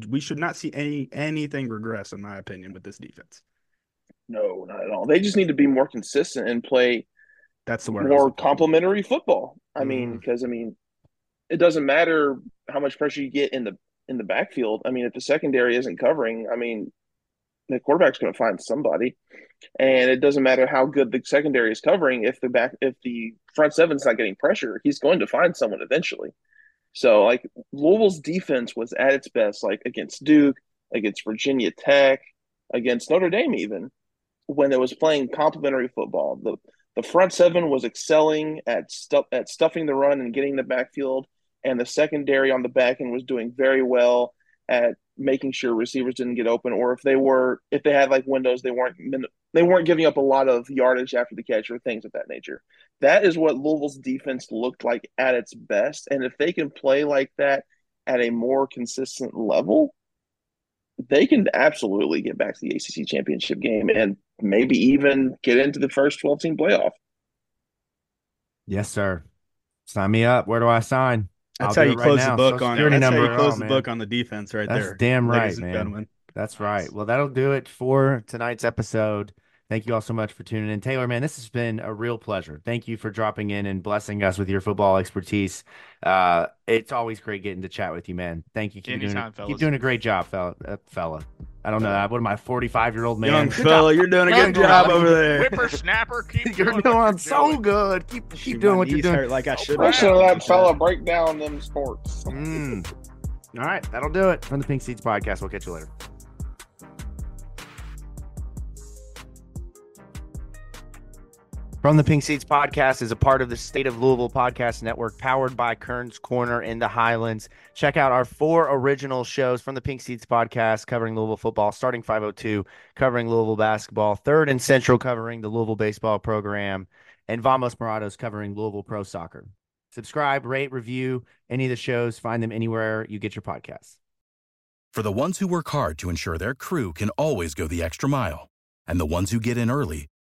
we should not see any anything regress in my opinion with this defense. No not at all. They just need to be more consistent and play that's the word more complementary football. I mm. mean because i mean it doesn't matter how much pressure you get in the in the backfield. I mean if the secondary isn't covering i mean the quarterback's going to find somebody and it doesn't matter how good the secondary is covering if the back if the front seven's not getting pressure he's going to find someone eventually. So like louisville's defense was at its best like against duke against virginia tech against notre dame even when it was playing complementary football. The the front seven was excelling at stuff at stuffing the run and getting the backfield and the secondary on the back end was doing very well at making sure receivers didn't get open, or if they were, if they had like windows, they weren't they weren't giving up a lot of yardage after the catch or things of that nature. That is what Louisville's defense looked like at its best, and if they can play like that at a more consistent level, they can absolutely get back to the ACC championship game and maybe even get into the first twelve team playoff. Yes, sir. Sign me up. Where do I sign? That's I'll how you close right the book on. That's number. how you close oh, the book on the defense, right That's there. That's damn right, man. That's right. Well, that'll do it for tonight's episode. Thank you all so much for tuning in. Tayler, man, this has been a real pleasure. Thank you for dropping in and blessing us with your football expertise. Uh, it's always great getting to chat with you, man. Thank you. Keep, Anytime, doing, keep doing a great job, fella. Uh, fella. I don't know. What am I, 45 year old man? Young fella, you're doing a good job over there. Whippersnapper, [LAUGHS] keep you're doing, so good. Keep keep doing what you're doing. like I should. Listen to that fella break down them sports. Mm. All right, that'll do it from the Pink Seats podcast. We'll catch you later. From the Pink Seats podcast is a part of the State of Louisville podcast network powered by Kern's Korner in the Highlands. Check out our four original shows from the Pink Seats podcast covering Louisville football, starting 502, covering Louisville basketball, third and central covering the Louisville baseball program, and Vamos Morados covering Louisville pro soccer. Subscribe, rate, review any of the shows. Find them anywhere you get your podcasts. For the ones who work hard to ensure their crew can always go the extra mile, and the ones who get in early,